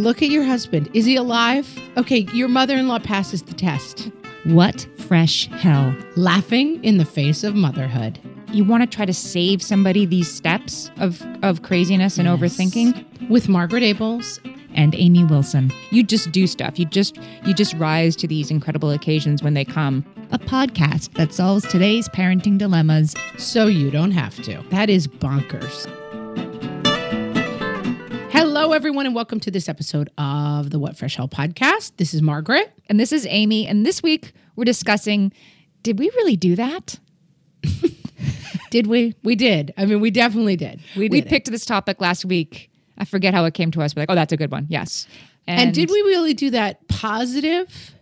look at your husband. Is he alive? Okay, your mother in law passes the test. What fresh hell? Laughing in the face of motherhood. You want to try to save somebody these steps of, of craziness and Yes. overthinking? With Margaret Ables. And Amy Wilson. You just do stuff. You just you just rise to these incredible occasions when they come. A podcast that solves today's parenting dilemmas. So you don't have to. That is bonkers. Hello, everyone, and welcome to this episode of the What Fresh Hell podcast. This is Margaret. And this is Amy. And this week we're discussing did we really do that? Did we? We did. I mean, we definitely did. We did. We it. picked this topic last week. I forget how it came to us. We're like, oh, that's a good one. Yes. And did we really do that positive?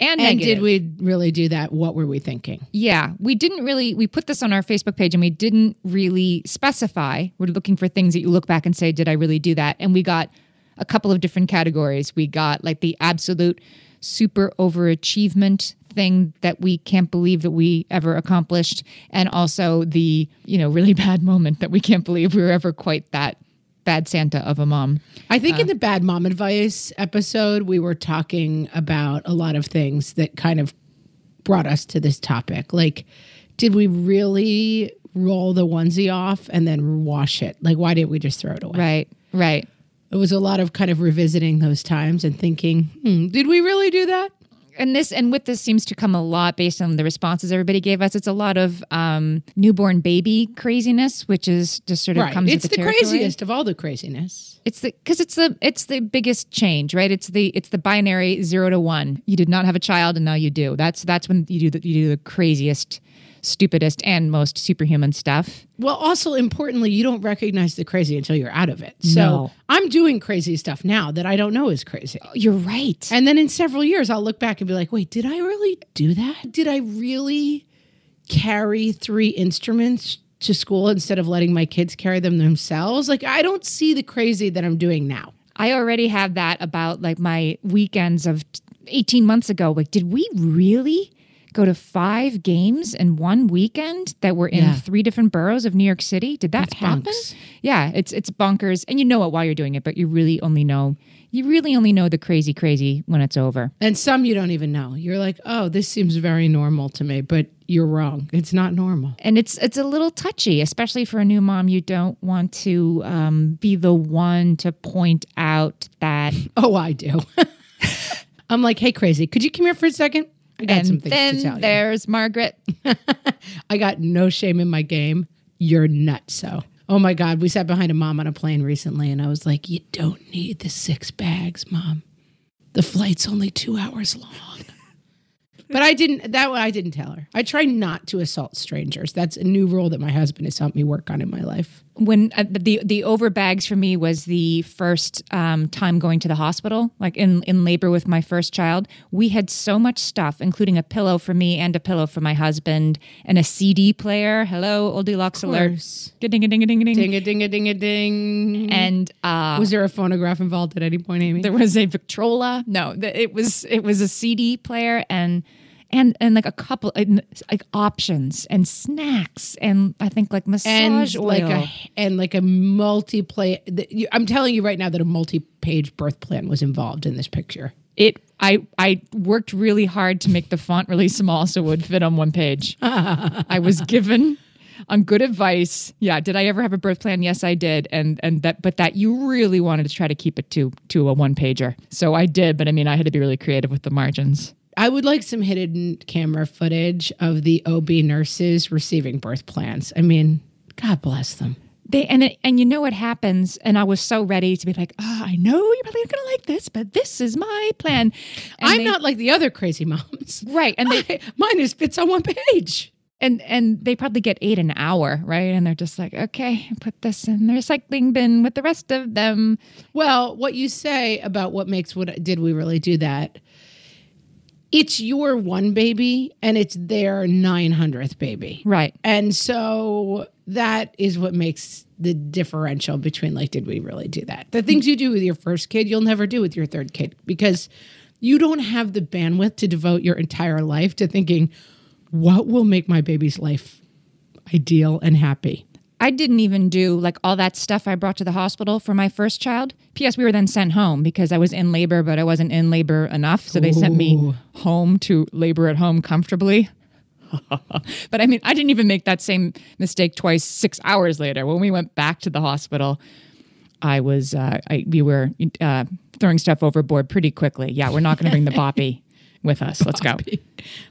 And, And did we really do that? What were we thinking? Yeah, we didn't really. We put this on our Facebook page and we didn't really specify. We're looking for things that you look back and say, "Did I really do that?" And we got a couple of different categories. We got like the absolute super overachievement thing that we can't believe that we ever accomplished, and also the you know really bad moment that we can't believe we were ever quite that bad Santa of a mom. I think in the bad mom advice episode, we were talking about a lot of things that kind of brought us to this topic. Like, did we really roll the onesie off and then wash it? Like, why didn't we just throw it away? Right, right. It was a lot of kind of revisiting those times and thinking, hmm, did we really do that? And this and with this seems to come a lot based on the responses everybody gave us. It's a lot of um, newborn baby craziness, which is just sort of Right. comes It's the the, craziest of all the craziness. It's the because it's the it's the biggest change, right? It's the it's the binary zero to one. You did not have a child, and now you do. That's that's when you do the, you do the craziest, stupidest, and most superhuman stuff. Well, also importantly, you don't recognize the crazy until you're out of it. So No. I'm doing crazy stuff now that I don't know is crazy. Oh, you're right. And then in several years, I'll look back and be like, wait, did I really do that? Did I really carry three instruments to school instead of letting my kids carry them themselves? Like, I don't see the crazy that I'm doing now. I already have that about like my weekends of 18 months ago. Like, did we really go to five games in one weekend that were in Yeah. three different boroughs of New York City? Did that That's happen? bunks. Yeah, it's it's bonkers, and you know it while you're doing it, but you really only know you really only know the crazy crazy when it's over. And some you don't even know. You're like, oh, this seems very normal to me, but you're wrong. It's not normal. And it's it's a little touchy, especially for a new mom. You don't want to um, be the one to point out that Oh, I do. I'm like, hey, crazy, could you come here for a second? I got some and things to tell then you. there's Margaret. I got no shame in my game. You're nuts. So, oh my God, we sat behind a mom on a plane recently, and I was like, you don't need the six bags, mom. The flight's only two hours long. but I didn't. That I didn't tell her. I try not to assault strangers. That's a new rule that my husband has helped me work on in my life. When uh, the the over bags for me was the first um, time going to the hospital, like in in labor with my first child. We had so much stuff, including a pillow for me and a pillow for my husband, and a CD player. Hello, oldie locks alert. Ding a ding a ding a ding. Ding a ding a ding a ding. And uh, was there a phonograph involved at any point, Amy? there was a Victrola. No, th- it was it was a CD player and and and like a couple like options and snacks and I think like massage and oil. like a and like a multi-play. I'm telling you right now that a multi-page birth plan was involved in this picture. it I I worked really hard to make the font really small so it would fit on one page. I was given on good advice. Yeah, did I ever have a birth plan? Yes, I did. And and that but that you really wanted to try to keep it to to a one pager. So I did, but I mean I had to be really creative with the margins. I would like some hidden camera footage of the OB nurses receiving birth plans. I mean, God bless them. They and it, and you know what happens, and I was so ready to be like, oh, I know you're probably gonna like this, but this is my plan. And I'm they- not like the other crazy moms. right, and they I- mine is fits on one page. and and they probably get eight an hour, right? And they're just like, okay, put this in the recycling bin with the rest of them. Well, what you say about what makes what did we really do that? It's your one baby and it's their 900th baby. Right. And so that is what makes the differential between like, did we really do that? The things you do with your first kid, you'll never do with your third kid because you don't have the bandwidth to devote your entire life to thinking, what will make my baby's life ideal and happy? I didn't even do like all that stuff I brought to the hospital for my first child. P.S. We were then sent home because I was in labor, but I wasn't in labor enough. So they sent me home to labor at home comfortably. but I mean, I didn't even make that same mistake twice. Six hours later, when we went back to the hospital, I was uh, I, we were uh, throwing stuff overboard pretty quickly. Yeah, we're not going to bring the boppy with us. Let's go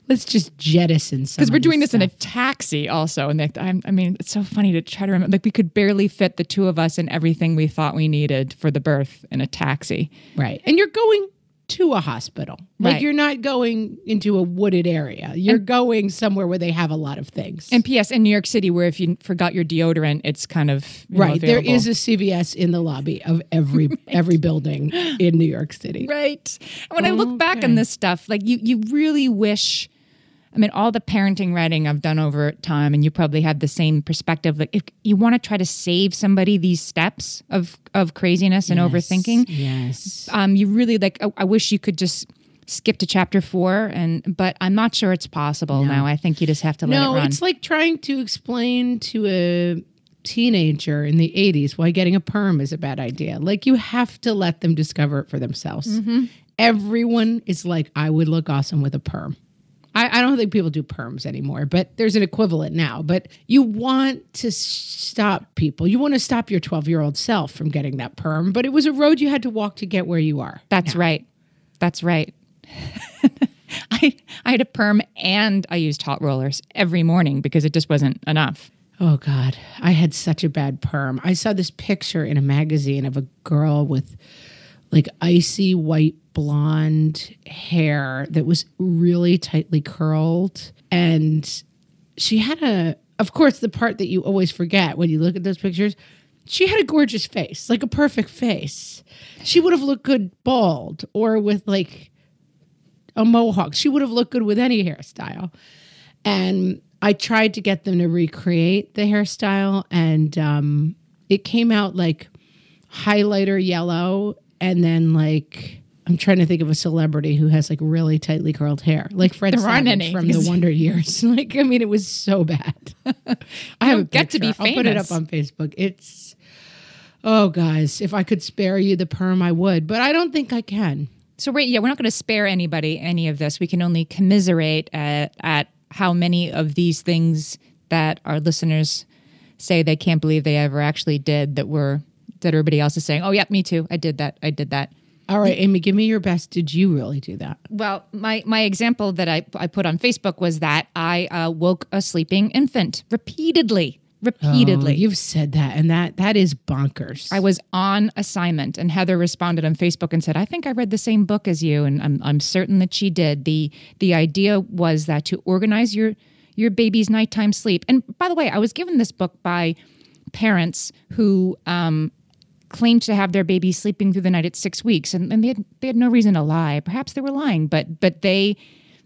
Let's just jettison some. because we're doing this in a taxi also. And they, I'm, I mean, it's so funny to try to remember. Like we could barely fit the two of us and everything we thought we needed for the birth in a taxi. right, and you're going to a hospital. Like Right. you're not going into a wooded area. You're going somewhere where they have a lot of things. And P.S. in New York City, where if you forgot your deodorant, it's kind of you know, right, there is a CVS in the lobby of every every building in New York City. right. And when I look back on this stuff, like you, you really wish. I mean, all the parenting writing I've done over time, and you probably have the same perspective. Like, if you want to try to save somebody these steps of of craziness and overthinking, Yes. um, you really like. I, I wish you could just skip to chapter four, and but I'm not sure it's possible now. I think you just have to let No, it it's like trying to explain to a teenager in the 80s why getting a perm is a bad idea. Like you have to let them discover it for themselves. Mm-hmm. Everyone is like, I would look awesome with a perm. I, I don't think people do perms anymore, but there's an equivalent now. But you want to stop people. You want to stop your 12 year old self from getting that perm, but it was a road you had to walk to get where you are. That's right. That's right. I I had a perm and I used hot rollers every morning because it just wasn't enough. Oh God, I had such a bad perm. I saw this picture in a magazine of a girl with like icy white blonde hair that was really tightly curled. And she had a of course the part that you always forget when you look at those pictures she had a gorgeous face like a perfect face. She would have looked good bald or with like a mohawk. She would have looked good with any hairstyle. And I tried to get them to recreate the hairstyle, and um, it came out like highlighter yellow, and then like I'm trying to think of a celebrity who has like really tightly curled hair, like Fred There Savage from the Wonder Years. like I mean, it was so bad. I have a get to be picture. I'll put it up on Facebook. It's oh guys, if I could spare you the perm, I would, but I don't think I can. So right, yeah, we're not going to spare anybody any of this. We can only commiserate at, at how many of these things that our listeners say they can't believe they ever actually did that were that everybody else is saying, "Oh, yeah, me too. I did that. I did that." All right, Amy, give me your best. Did you really do that? Well, my my example that I I put on Facebook was that I uh, woke a sleeping infant repeatedly, repeatedly. Oh, you've said that, and that that is bonkers. I was on assignment, and Heather responded on Facebook and said, "I think I read the same book as you, and I'm I'm certain that she did." the The idea was that to organize your your baby's nighttime sleep. And by the way, I was given this book by parents who um, claimed to have their baby sleeping through the night at six weeks, and, and they had they had no reason to lie. Perhaps they were lying, but but they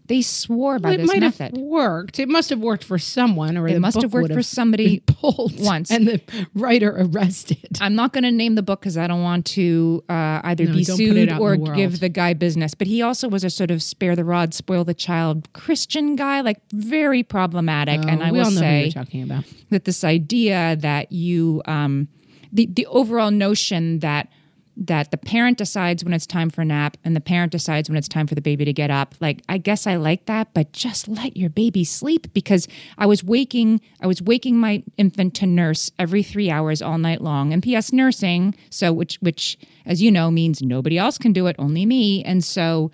they swore by it this might method. have worked. It must have worked for someone, or It must have worked for somebody pulled once. and the writer arrested. I'm not going to name the book because I don't want to uh, either No, be don't put it sued or the give the guy business. But he also was a sort of spare the rod, spoil the child Christian guy, like very problematic. and I will all know who say talking about. that this idea that you, um, the the overall notion that that the parent decides when it's time for a nap and the parent decides when it's time for the baby to get up. Like I guess I like that, but just let your baby sleep because I was waking I was waking my infant to nurse every 3 hours all night long. And PS nursing, so which which as you know means nobody else can do it, only me. And so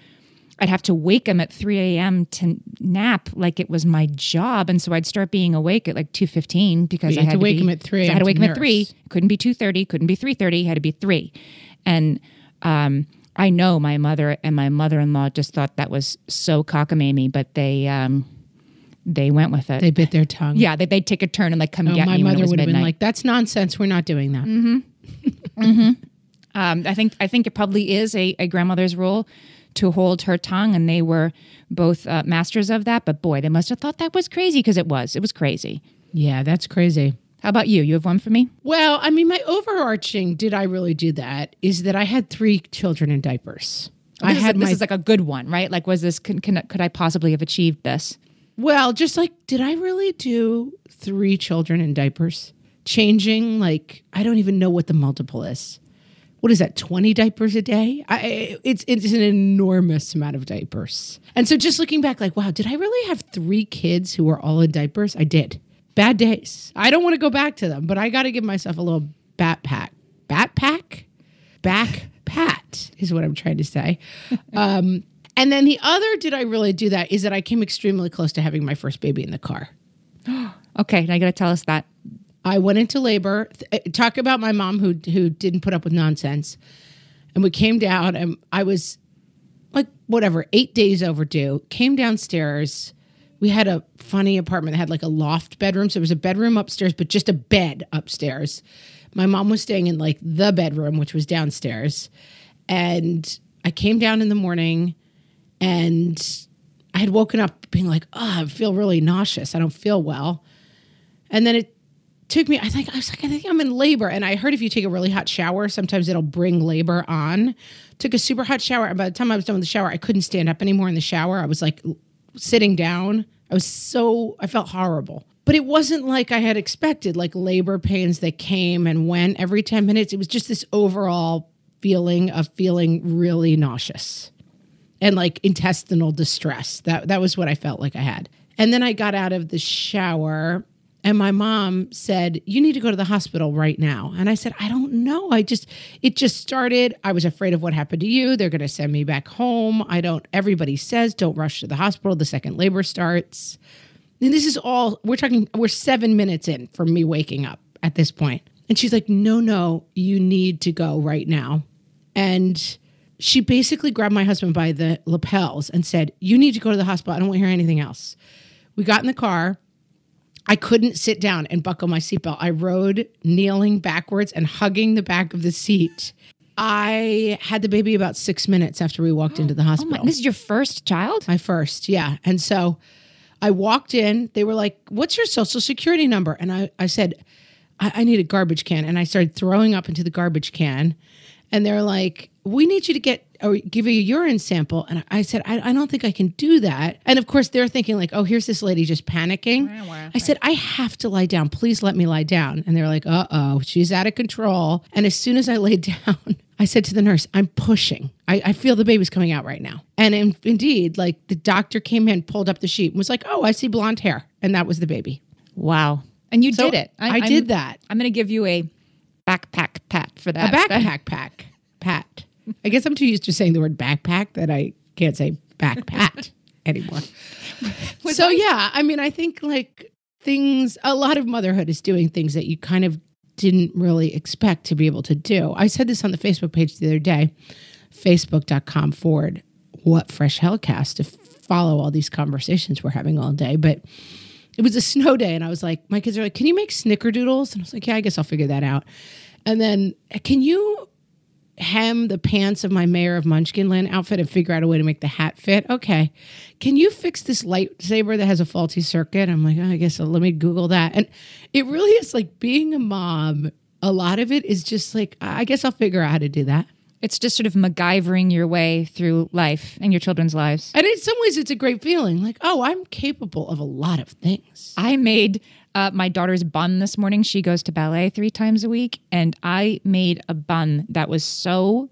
I'd have to wake him at 3 a.m. to nap like it was my job. And so I'd start being awake at like 2.15 because I had to wake be- him at 3 I had to wake to him at 3. Couldn't be 2.30, couldn't be 3.30, had to be 3. And um, I know my mother and my mother-in-law just thought that was so cockamamie, but they um, they went with it. They bit their tongue. yeah, they, they'd take a turn and like come Oh, get my me it mother would have been like, "That's nonsense. We're not doing that." Um, I think I think it probably is a, a grandmother's rule to hold her tongue, and they were both uh, masters of that. But boy, they must have thought that was crazy because it was. It was crazy. Yeah, that's crazy. How about you? You have one for me? Well, I mean, my overarching "did I really do that is that I had three children in diapers. I This is- had this my is like a good one, right? Like, was this can, can, could I possibly have achieved this? well, just like, did I really do three children in diapers? changing like I don't even know what the multiple is. What is that? Twenty diapers a day? I, it's it's an enormous amount of diapers. And so just looking back, like, wow, did I really have three kids who were all in diapers? I did. Bad days. I don't want to go back to them, but I got to give myself a little bat pack. Bat pack? Back pat is what I'm trying to say. Um, and then the other, did I really do that? Is that I came extremely close to having my first baby in the car. Okay, now you got to tell us that. I went into labor. Uh, Talk about my mom who who didn't put up with nonsense. And we came down and I was like whatever, 8 days overdue. Came downstairs. We had a funny apartment that had like a loft bedroom. So there was a bedroom upstairs but just a bed upstairs. My mom was staying in like the bedroom which was downstairs. And I came down in the morning and I had woken up being like, "Oh, I feel really nauseous. I don't feel well." And then it took me, I think, I was like, I think I'm in labor. And I heard if you take a really hot shower, sometimes it'll bring labor on. Took a super hot shower. And by the time I was done with the shower, I couldn't stand up anymore in the shower. I was like sitting down. I was so, I felt horrible. But it wasn't like I had expected, like labor pains that came and went every 10 minutes. It was just this overall feeling of feeling really nauseous and like intestinal distress. That that was what I felt like I had. And then I got out of the shower and my mom said, "You need to go to the hospital right now." And I said, "I don't know. I just it just started. I was afraid of what happened to you. They're going to send me back home. I don't everybody says don't rush to the hospital the second labor starts." And this is all we're talking we're 7 minutes in from me waking up at this point. And she's like, "No, no, you need to go right now." And she basically grabbed my husband by the lapels and said, You need to go to the hospital. I don't want to hear anything else. We got in the car. I couldn't sit down and buckle my seatbelt. I rode kneeling backwards and hugging the back of the seat. I had the baby about six minutes after we walked into the Oh my, hospital. this is your first child? My first, yeah. And so I walked in. They were like, What's your social security number? And I, I said, I, I need a garbage can. And I started throwing up into the garbage can. And they're like, We need you to get or give you a urine sample. And I said, I, I don't think I can do that. And of course, they're thinking, like, oh, here's this lady just panicking. I said, I have to lie down. Please let me lie down. And they're like, uh oh, she's out of control. And as soon as I laid down, I said to the nurse, I'm pushing. I, I feel the baby's coming out right now. And in, indeed, like the doctor came in, pulled up the sheet, and was like, oh, I see blonde hair. And that was the baby. Wow. And you So did it. I, I'm- did that. I'm going to give you a backpack pat for that. A that. backpack pack. Pat. I guess I'm too used to saying the word backpack that I can't say backpat anymore. so yeah, I mean, I think like things a lot of motherhood is doing things that you kind of didn't really expect to be able to do. I said this on the Facebook page the other day, facebook.com forward what fresh hellcast to follow all these conversations we're having all day. But it was a snow day and I was like, my kids are like, can you make snickerdoodles? And I was like, yeah, I guess I'll figure that out. And then can you hem the pants of my Mayor of Munchkinland outfit and figure out a way to make the hat fit. Okay. Can you fix this lightsaber that has a faulty circuit? I'm like, oh, I guess I'll, let me Google that. And it really is like being a mom. A lot of it is just like, I guess I'll figure out how to do that. It's just sort of MacGyvering your way through life and your children's lives. And in some ways, it's a great feeling like, oh, I'm capable of a lot of things. I made uh, my daughter's bun this morning. She goes to ballet three times a week, and I made a bun that was so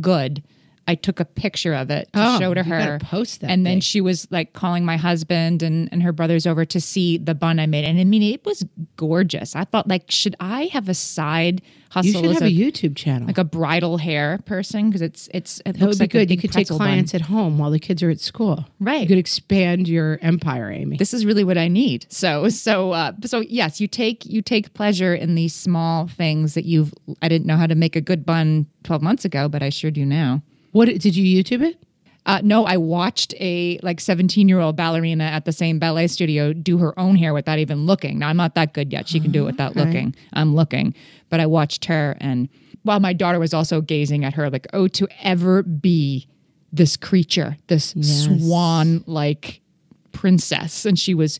good. I took a picture of it to Oh, show to her. post that And then she was like calling my husband and, and her brothers over to see the bun I made. And I mean, it was gorgeous. I thought, like, should I have a side hustle You should have a, a YouTube channel. like a bridal hair person? Because it's it's it that looks would be like good. You could take pretzel bun. clients at home while the kids are at school. Right. You could expand your empire, Amy. this is really what I need. So so uh, so yes, you take you take pleasure in these small things that you've. I didn't know how to make a good bun twelve months ago, but I sure do now. What did you YouTube it? Uh, no, I watched a like seventeen year old ballerina at the same ballet studio do her own hair without even looking. Now I'm not that good yet; she can do it without looking. I'm looking, but I watched her, and while my daughter was also gazing at her, like, oh, to ever be this creature, this swan like princess, and she was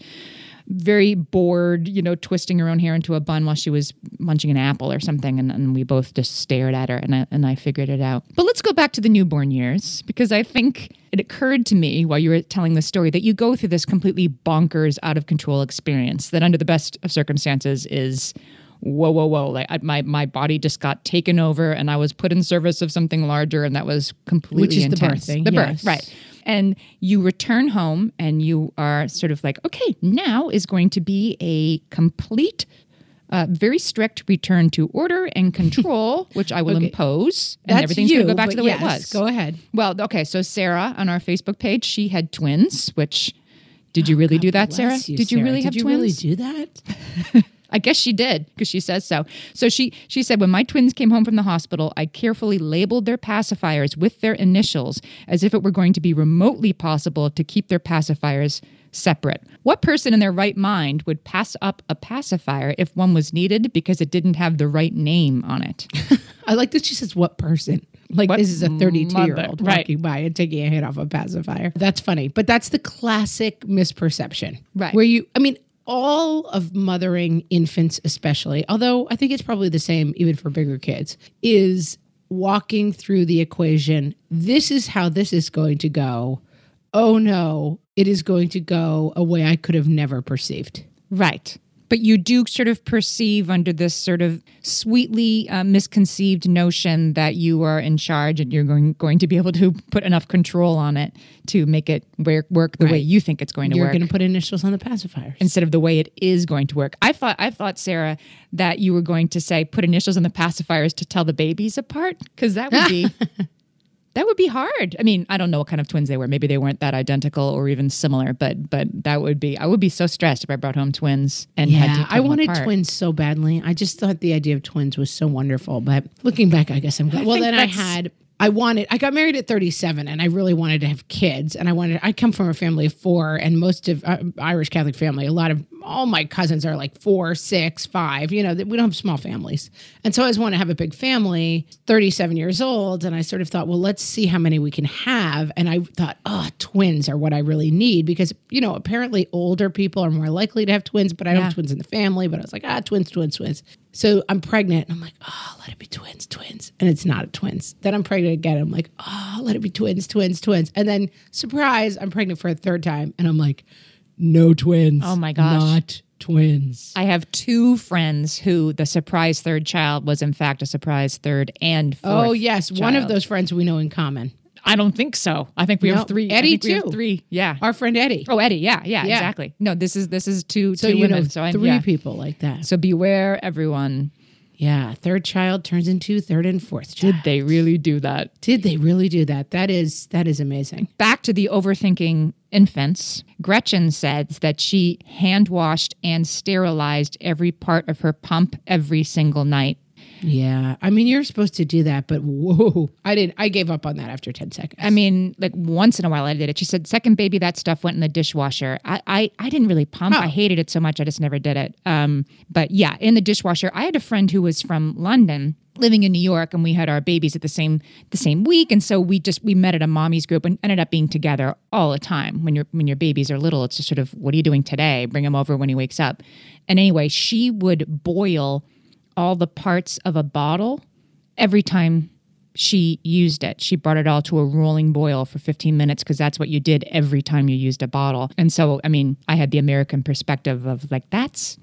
very bored, you know, twisting her own hair into a bun while she was munching an apple or something, and, and we both just stared at her, and I, and I figured it out. But let's go back to the newborn years because I think it occurred to me while you were telling the story that you go through this completely bonkers, out of control experience that, under the best of circumstances, is whoa, whoa, whoa! Like I, my my body just got taken over, and I was put in service of something larger, and that was completely Which is the intense. birthing, The yes. birth, right? And you return home, and you are sort of like, okay, now is going to be a complete. Uh, very strict return to order and control, which I will Okay. impose, and That's everything's going to go back to the way yes, it was. Go ahead. Well, okay. So Sarah on our Facebook page, she had twins. Which did you really do that, Sarah? You, did you Sarah. really Did have you twins? really do that? I guess she did because she says so. So she she said when my twins came home from the hospital, I carefully labeled their pacifiers with their initials as if it were going to be remotely possible to keep their pacifiers separate. What person in their right mind would pass up a pacifier if one was needed because it didn't have the right name on it? I like that she says what person. Like What this is a 32 year old right. walking by and taking a hit off a pacifier. That's funny, but that's the classic misperception, Right. Where you, I mean, all of mothering infants, especially, although I think it's probably the same even for bigger kids, is walking through the equation. This is how this is going to go. Oh no, it is going to go a way I could have never perceived. Right. But you do sort of perceive under this sort of sweetly uh, misconceived notion that you are in charge and you're going going to be able to put enough control on it to make it work, work the way you think it's going to work. You're going to put initials on the pacifiers. instead of the way it is going to work. I thought I thought Sarah that you were going to say put initials on the pacifiers to tell the babies apart because that would be that would be hard. I mean, I don't know what kind of twins they were. Maybe they weren't that identical or even similar, but but that would be I would be so stressed if I brought home twins and had to Yeah, I wanted apart. twins so badly. I just thought the idea of twins was so wonderful. But looking back, I guess I'm glad. Well, then I had. I wanted. I got married at 37, and I really wanted to have kids. And I wanted. I come from a family of four, and most of uh, Irish Catholic family. A lot of all my cousins are like four, six, five. You know, that we don't have small families, and so I always want to have a big family. 37 years old, and I sort of thought, well, let's see how many we can have. And I thought, oh, twins are what I really need because you know apparently older people are more likely to have twins, but I don't have twins in the family. But I was like, ah, twins, twins, twins. So I'm pregnant, and I'm like, oh, let it be twins, twins, and it's not twins. Then I'm pregnant again. I'm like, oh, let it be twins, twins, twins, and then surprise, I'm pregnant for a third time, and I'm like, no twins. Oh my gosh. not twins. I have two friends who the surprise third child was in fact a surprise third and fourth. Oh yes, one of those friends we know in common. I don't think so. I think we No, have three. Eddie too. three. Yeah. Our friend Eddie. Oh, Eddie. Yeah, yeah, Yeah. exactly. No, this is this is two so two you women. know so I'm three yeah. people like that. So beware, everyone. Yeah, third child turns into third and fourth child. Did they really do that? Did they really do that? That is that is amazing. Back to the overthinking infants. Gretchen says that she hand washed and sterilized every part of her pump every single night. Yeah, I mean you're supposed to do that, but whoa, I didn't. I gave up on that after ten seconds. I mean, like once in a while I did it. She said, second baby, that stuff went in the dishwasher. I I, I didn't really pump. Oh. I hated it so much I just never did it. Um, but yeah, in the dishwasher. I had a friend who was from London living in New York and we had our babies at the same the same week. And so we just we met at a mommy's group and ended up being together all the time. When your when your babies are little, it's just sort of what are you doing today? Bring him over when he wakes up. And anyway, she would boil all the parts of a bottle every time she used it. She brought it all to a rolling boil for 15 minutes because that's what you did every time you used a bottle. And so, I mean, I had the American perspective of like, that's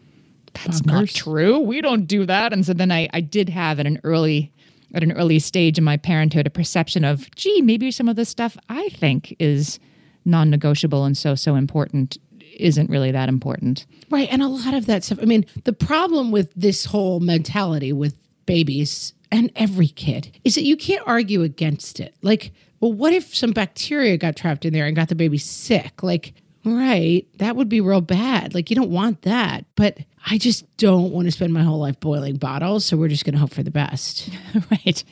that's not true. We don't do that. And so then I, I did have at an early at an early stage in my parenthood a perception of, gee, maybe some of the stuff I think is non-negotiable and so so important isn't really that important. Right. And a lot of that stuff. I mean, the problem with this whole mentality with babies and every kid is that you can't argue against it. Like, well, what if some bacteria got trapped in there and got the baby sick? Like, right, that would be real bad. Like, you don't want that. But I just don't want to spend my whole life boiling bottles. So we're just going to hope for the best. right.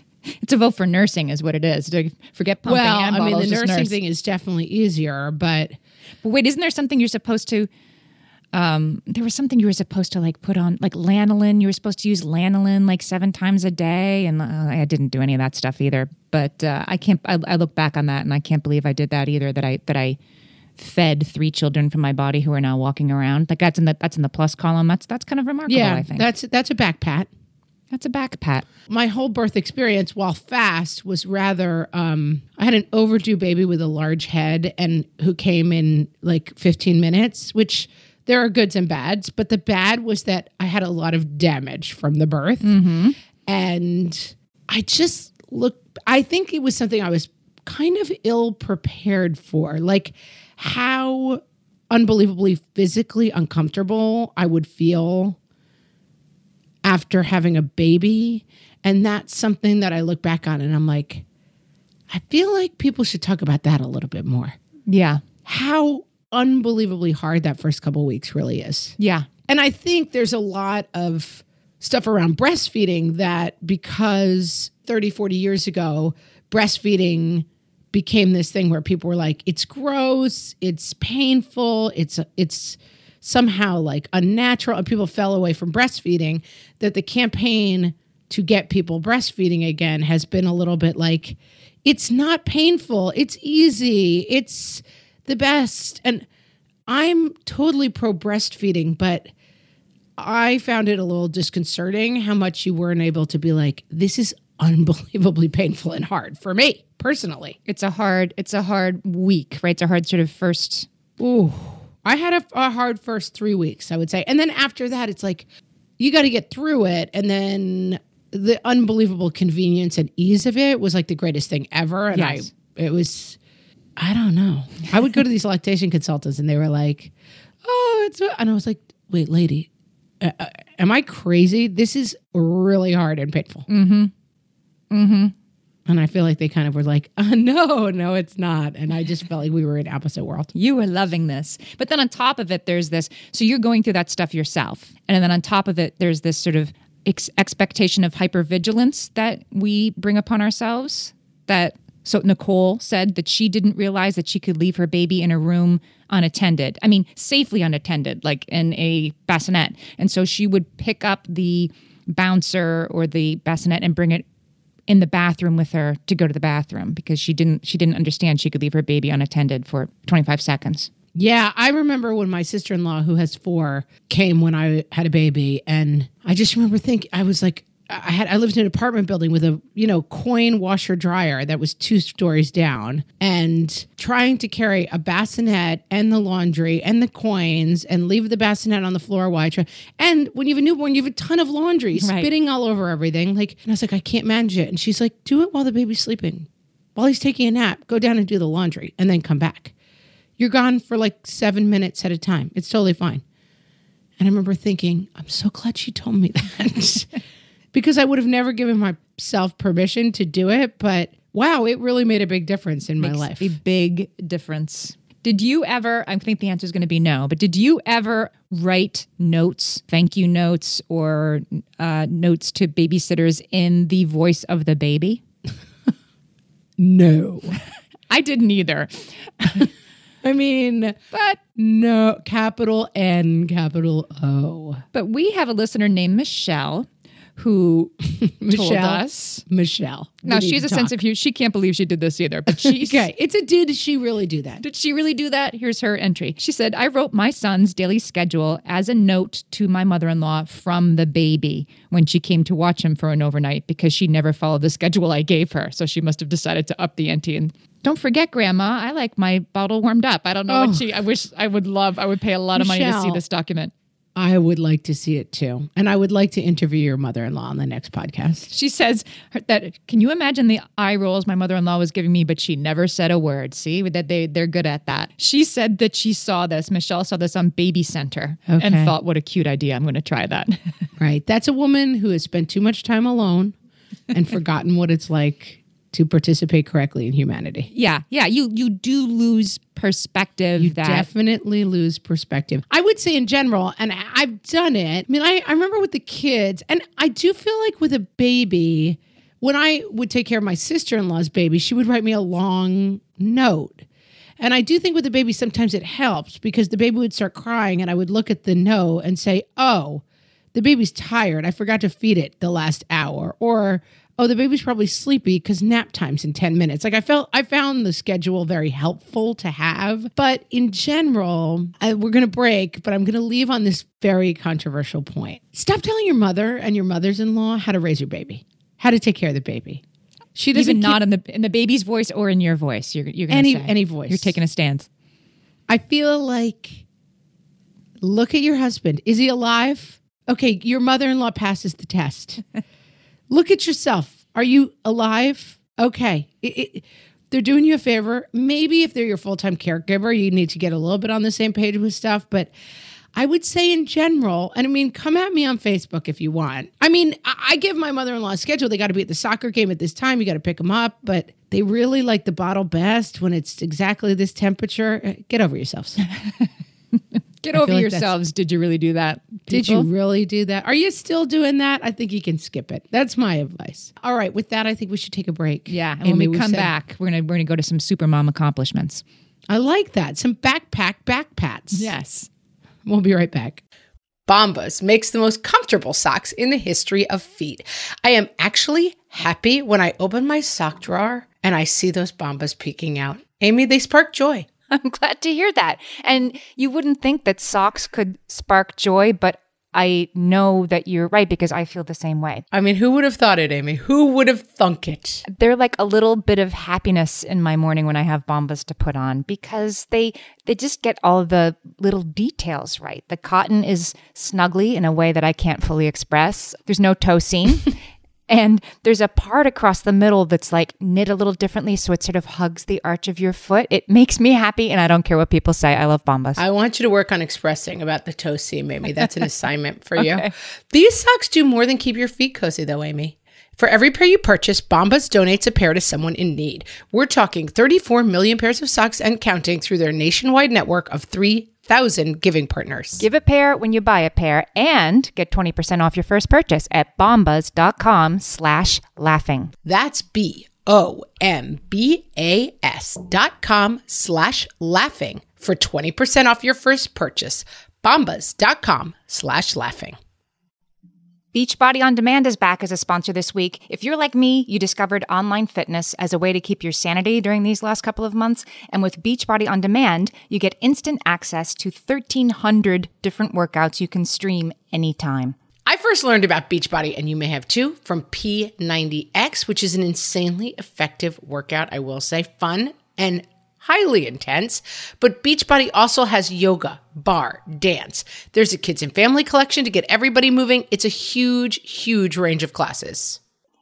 It's a vote for nursing is what it is. To forget pumping well, I mean, the nursing nurse. thing is definitely easier, but But wait, isn't there something you're supposed to? Um, there was something you were supposed to like put on, like lanolin. You were supposed to use lanolin like seven times a day, and uh, I didn't do any of that stuff either. But uh, I can't. I, I look back on that, and I can't believe I did that either. That I that I fed three children from my body who are now walking around. Like that's in the that's in the plus column. That's that's kind of remarkable. yeah, I think that's that's a back pat. That's a back pat. my whole birth experience while fast was rather um i had an overdue baby with a large head and who came in like 15 minutes which there are goods and bads, but the bad was that I had a lot of damage from the birth. And I just look, I think it was something I was kind of ill prepared for. Like how unbelievably physically uncomfortable I would feel after having a baby. And that's something that I look back on and I'm like, I feel like people should talk about that a little bit more. Yeah. How unbelievably hard that first couple weeks really is. Yeah. And I think there's a lot of stuff around breastfeeding that because 30, 40 years ago, breastfeeding became this thing where people were like, it's gross, it's painful, it's it's somehow like unnatural, and people fell away from breastfeeding. That the campaign to get people breastfeeding again has been a little bit like, it's not painful, it's easy, it's the best. And I'm totally pro breastfeeding, but I found it a little disconcerting how much you weren't able to be like, this is unbelievably painful and hard for me personally. It's a hard it's a hard week, right? It's a hard sort of first Ooh, I had a, a hard first three weeks, I would say. And then after that, it's like, you got to get through it. And then the unbelievable convenience and ease of it was like the greatest thing ever. And Yes. I, it was, I don't know. I would go to these lactation consultants and they were like, oh, it's, and I was like, wait, lady, uh, uh, am I crazy? This is really hard and painful. Mm-hmm. Mm-hmm. And I feel like they kind of were like, uh, no, no, it's not. And I just felt like we were in opposite world. You were loving this. But then on top of it, there's this. So you're going through that stuff yourself. And then on top of it, there's this sort of ex- expectation of hypervigilance that we bring upon ourselves. That, so Nicole said that she didn't realize that she could leave her baby in a room unattended. I mean, safely unattended, like in a bassinet. And so she would pick up the bouncer or the bassinet and bring it in the bathroom with her to go to the bathroom because she didn't she didn't understand she could leave her baby unattended for 25 seconds. Yeah, I remember when my sister in law, who has four, came when I had a baby, and I just remember thinking I was like, I had I lived in an apartment building with a you know coin washer dryer that was two stories down, and trying to carry a bassinet and the laundry and the coins and leave the bassinet on the floor while I try. And when you have a newborn, you have a ton of laundry Right. spitting all over everything. Like, and I was like, I can't manage it, and she's like, do it while the baby's sleeping, while he's taking a nap. Go down and do the laundry, and then come back you're gone for like seven minutes at a time. It's totally fine. And I remember thinking, I'm so glad she told me that because I would have never given myself permission to do it. But wow, it really made a big difference in my Makes life. a big difference. Did you ever, I think the answer is going to be no, but did you ever write notes, thank you notes, or uh, notes to babysitters in the voice of the baby? No. I didn't either. I mean, But no, capital N, capital O. but we have a listener named Michelle who told Michelle. us. Michelle. Now she has a sense of humor. She can't believe she did this either, but she Okay, it's a did she really do that? Did she really do that? Here's her entry. She said, I wrote my son's daily schedule as a note to my mother in law from the baby when she came to watch him for an overnight because she never followed the schedule I gave her. So she must have decided to up the ante. And don't forget, Grandma, I like my bottle warmed up. I don't know Oh. what she, I wish I would love, I would pay a lot of money to see this document. I would like to see it too. And I would like to interview your mother in law on the next podcast. She says that, can you imagine the eye rolls my mother in law was giving me, but she never said a word. See, that they, they're good at that. She said that she saw this, Michelle saw this on Baby Center and thought, what a cute idea. I'm going to try that. Right. That's a woman who has spent too much time alone and forgotten what it's like to participate correctly in humanity. yeah. Yeah. You, you do lose perspective You that definitely lose perspective. I would say in general, and I- I've done it. I mean, I, I remember with the kids, and I do feel like with a baby, when I would take care of my sister in law's baby, she would write me a long note. And I do think with the baby, sometimes it helps because the baby would start crying, and I would look at the note and say, Oh, the baby's tired. I forgot to feed it the last hour. Or, oh, the baby's probably sleepy because nap time's in 10 minutes. Like I felt, I found the schedule very helpful to have. But in general, I, we're going to break, but I'm going to leave on this very controversial point. Stop telling your mother and your mother's in law how to raise your baby, how to take care of the baby. She doesn't even keep- not in the in the baby's voice or in your voice. You're you're gonna Any- say. any voice. You're taking a stance. I feel like Look at your husband. Is he alive? Okay, your mother in law passes the test. Look at yourself. Are you alive? Okay. It- it- they're doing you a favor. Maybe if they're your full time caregiver, you need to get a little bit on the same page with stuff. But I would say in general, and I mean, come at me on Facebook if you want. I mean, I, I give my mother in law a schedule. They got to be at the soccer game at this time. You got to pick them up. But they really like the bottle best when it's exactly this temperature. Get over yourselves. Get I over like yourselves. Did you really do that? Did you really do that? Are you still doing that? I think you can skip it. That's my advice. All right, with that, I think we should take a break. Yeah. And Amy, when we we come said- back, we're gonna we're gonna go to some super mom accomplishments. I like that. Some backpack backpats. Yes. We'll be right back. Bombas makes the most comfortable socks in the history of feet. I am actually happy when I open my sock drawer and I see those Bombas peeking out. Amy, they spark joy. I'm glad to hear that. And you wouldn't think that socks could spark joy, but I know that you're right because I feel the same way. I mean, who would have thought it, Amy? Who would have thunk it? They're like a little bit of happiness in my morning when I have bombas to put on because they they just get all the little details right. The cotton is snuggly in a way that I can't fully express. There's no toe seam. And there's a part across the middle that's like knit a little differently, so it sort of hugs the arch of your foot. It makes me happy, and I don't care what people say. I love bombas. I want you to work on expressing about the toe seam, Amy. That's an assignment for you. These socks do more than keep your feet cozy, though, Amy. For every pair you purchase, Bombas donates a pair to someone in need. We're talking 34 million pairs of socks and counting through their nationwide network of 3,000 giving partners. Give a pair when you buy a pair and get 20% off your first purchase at bombas.com slash laughing. That's B O M B A S dot com slash laughing for 20% off your first purchase. Bombas.com slash laughing. Beachbody On Demand is back as a sponsor this week. If you're like me, you discovered online fitness as a way to keep your sanity during these last couple of months. And with Beachbody On Demand, you get instant access to 1,300 different workouts you can stream anytime. I first learned about Beachbody, and you may have too, from P90X, which is an insanely effective workout, I will say, fun and highly intense. But Beachbody also has yoga, barre, dance. There's a kids and family collection to get everybody moving. It's a huge, huge range of classes.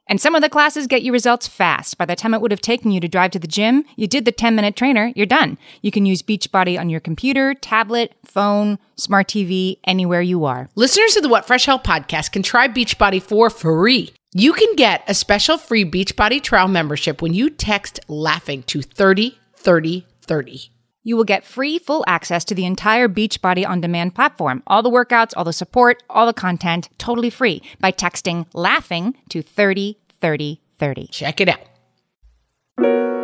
And some of the classes get you results fast. By the time it would have taken you to drive to the gym, you did the 10 minute trainer, you're done. You can use Beachbody on your computer, tablet, phone, smart TV, anywhere you are. Listeners of the What Fresh Hell podcast can try Beachbody for free. You can get a special free Beachbody trial membership when you text laughing to 30 30 30. You will get free full access to the entire Beachbody on demand platform. All the workouts, all the support, all the content, totally free by texting laughing to 30 30 30. Check it out.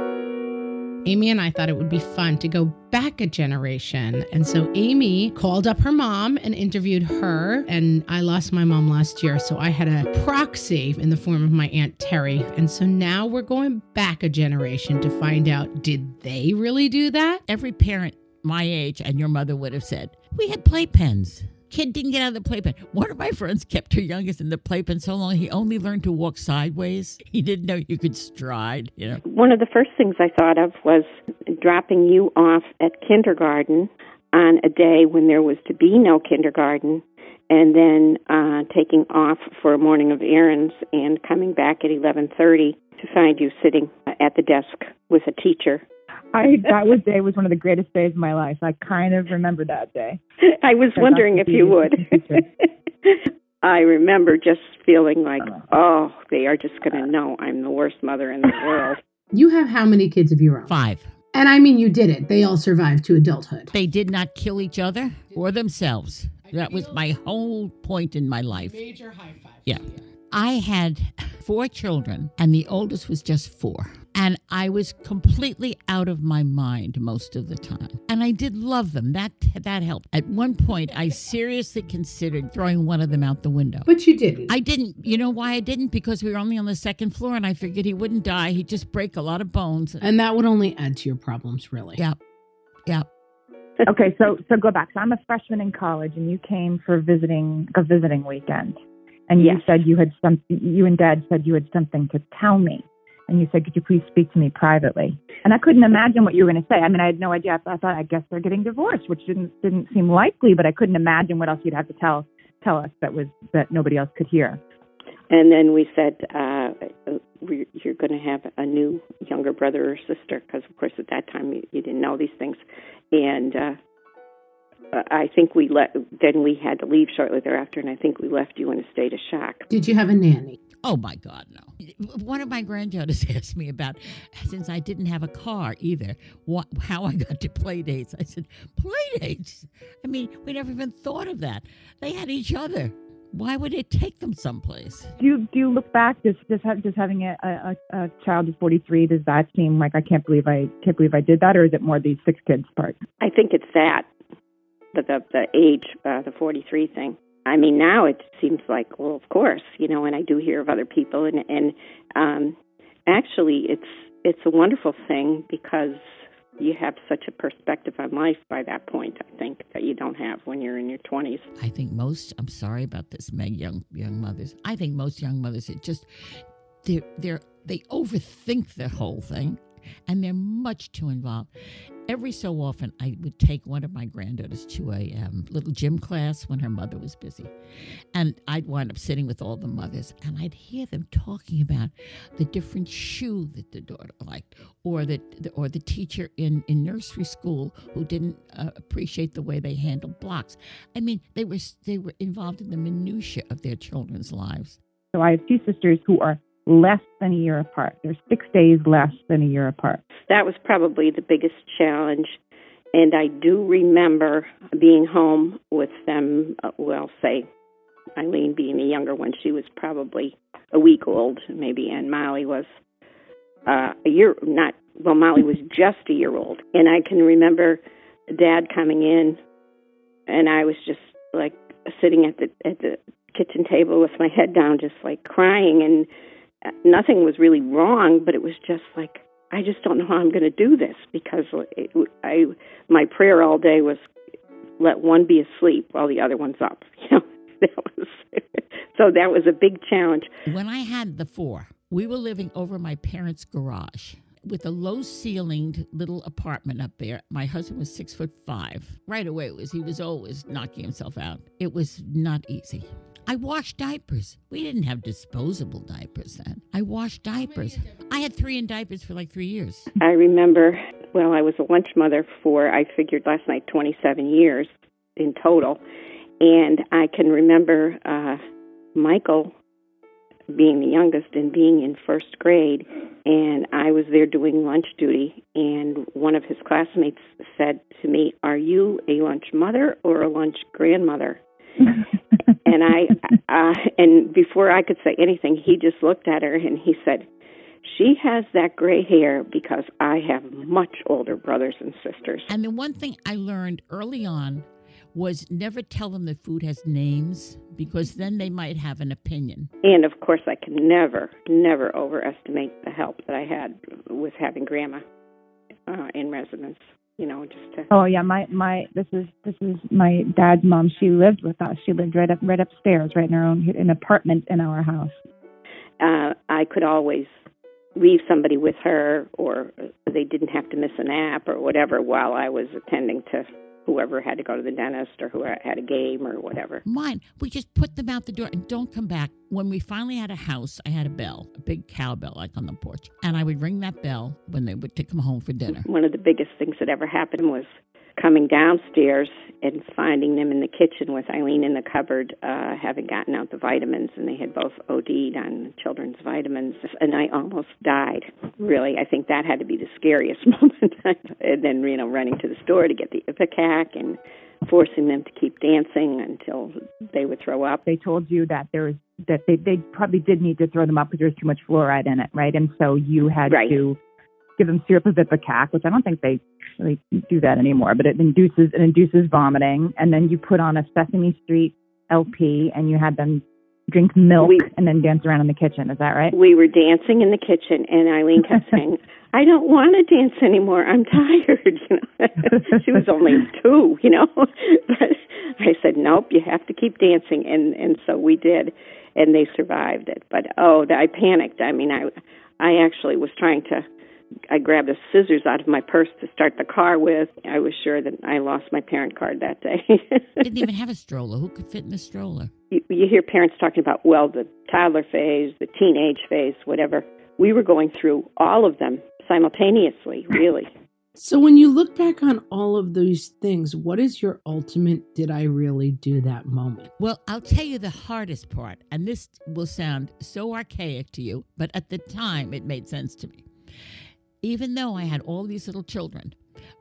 Amy and I thought it would be fun to go back a generation. And so Amy called up her mom and interviewed her. And I lost my mom last year. So I had a proxy in the form of my Aunt Terry. And so now we're going back a generation to find out did they really do that? every parent my age and your mother would have said, We had playpens. Kid didn't get out of the playpen. One of my friends kept her youngest in the playpen so long he only learned to walk sideways. He didn't know you could stride, you know. One of the first things I thought of was dropping you off at kindergarten on a day when there was to be no kindergarten, and then uh, taking off for a morning of errands and coming back at 11:30 to find you sitting at the desk with a teacher. I that was day was one of the greatest days of my life. I kind of remember that day. I was I wondering if you would. I remember just feeling like, uh-huh. oh, they are just going to uh-huh. know I'm the worst mother in the world. You have how many kids of your own? Five. And I mean, you did it. They all survived to adulthood. They did not kill each other or themselves. That was my whole point in my life. Major high five. Yeah. I had four children, and the oldest was just four. And I was completely out of my mind most of the time. And I did love them. That that helped. At one point, I seriously considered throwing one of them out the window. But you didn't. I didn't. You know why I didn't? Because we were only on the second floor, and I figured he wouldn't die. He'd just break a lot of bones. and that would only add to your problems, really. Yeah. Yeah. okay, so so go back. So I'm a freshman in college, and you came for visiting a visiting weekend, and Yes. you said you had some. You and Dad said you had something to tell me, and you said, "Could you please speak to me privately?" And I couldn't imagine what you were going to say. I mean, I had no idea. I thought, I guess they're getting divorced, which didn't didn't seem likely, but I couldn't imagine what else you'd have to tell tell us that was that nobody else could hear. And then we said, uh, we, you're going to have a new younger brother or sister, because of course at that time you, you didn't know these things. And uh, I think we let. Then we had to leave shortly thereafter, and I think we left you in a state of shock. Did you have a nanny? Oh my God, no. One of my granddaughters asked me about, since I didn't have a car either, what, how I got to play dates. I said, play dates? I mean, we never even thought of that. They had each other. Why would it take them someplace? Do you do you look back just just ha- just having a, a, a child who's 43? Does that seem like I can't believe I can't believe I did that, or is it more the six kids part? I think it's that the the, the age, uh, the 43 thing. I mean, now it seems like, well, of course, you know, and I do hear of other people, and and um, actually, it's it's a wonderful thing because you have such a perspective on life by that point. I think that you don't have when you're in your 20s. I think most. I'm sorry about this, Meg. Young young mothers. I think most young mothers it just they're they're they overthink the whole thing, and they're much too involved. Every so often, I would take one of my granddaughters to a um, little gym class when her mother was busy, and I'd wind up sitting with all the mothers, and I'd hear them talking about the different shoe that the daughter liked, or that, or the teacher in in nursery school who didn't uh, appreciate the way they handled blocks. I mean, they were they were involved in the minutia of their children's lives. So I have two sisters who are less than a year apart. They're six days less than a year apart. That was probably the biggest challenge. And I do remember being home with them, uh, well, say, Eileen being the younger one, she was probably a week old, maybe, and Molly was uh, a year, not, well, Molly was just a year old. And I can remember dad coming in, and I was just like sitting at the, at the kitchen table with my head down, just like crying and nothing was really wrong, but it was just like I just don't know how I'm going to do this because it, I my prayer all day was let one be asleep while the other one's up. You know, that was so that was a big challenge. When I had the four, we were living over my parents' garage with a low ceilinged little apartment up there. My husband was six foot five. Right away, it was he was always knocking himself out. It was not easy. I washed diapers. We didn't have disposable diapers then. I washed diapers. I had three in diapers for like three years. I remember, well, I was a lunch mother for, I figured last night, 27 years in total. And I can remember uh, Michael being the youngest and being in first grade. And I was there doing lunch duty. And one of his classmates said to me, Are you a lunch mother or a lunch grandmother? And I uh and before I could say anything, he just looked at her and he said, "She has that gray hair because I have much older brothers and sisters." And the one thing I learned early on was never tell them that food has names because then they might have an opinion. And of course, I can never, never overestimate the help that I had with having grandma uh, in residence you know, just to. Oh yeah, my my this is this is my dad's mom. She lived with us. She lived right up right upstairs, right in her own an apartment in our house. Uh, I could always leave somebody with her, or they didn't have to miss a nap or whatever while I was attending to whoever had to go to the dentist or who had a game or whatever. Mine, we just put them out the door and don't come back. When we finally had a house, I had a bell, a big cowbell like on the porch, and I would ring that bell when they would take them home for dinner. One of the biggest things that ever happened was coming downstairs and finding them in the kitchen with Eileen in the cupboard, uh, having gotten out the vitamins, and they had both OD'd on children's vitamins, and I almost died. Really, I think that had to be the scariest moment. and then, you know, running to the store to get the Ipecac and forcing them to keep dancing until they would throw up. They told you that there was that they they probably did need to throw them up because there was too much fluoride in it, right? And so you had right. to give them syrup of ipecac, which I don't think they really do that anymore, but it induces it induces vomiting. And then you put on a Sesame Street LP and you had them drink milk we, and then dance around in the kitchen. Is that right? We were dancing in the kitchen, and Eileen kept saying, "I don't want to dance anymore. I'm tired." You know, she was only two, you know. but I said, "Nope, you have to keep dancing," and and so we did, and they survived it. But oh, I panicked. I mean, I I actually was trying to I grabbed the scissors out of my purse to start the car with. I was sure that I lost my parent card that day. Didn't even have a stroller. Who could fit in the stroller? you, you hear parents talking about, well, the toddler phase, the teenage phase, whatever. We were going through all of them simultaneously, really. So when you look back on all of these things, what is your ultimate did I really do that moment? Well, I'll tell you the hardest part, and this will sound so archaic to you, but at the time it made sense to me. Even though I had all these little children,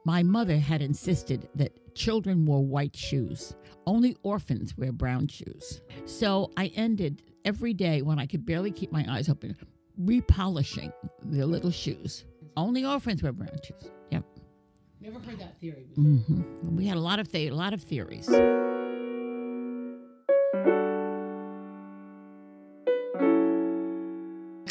my mother had insisted that children wore white shoes. Only orphans wear brown shoes. So I ended every day when I could barely keep my eyes open, repolishing the little shoes. Only orphans wear brown shoes. Yep. Never heard that theory. hmm We had a lot of the- a lot of theories.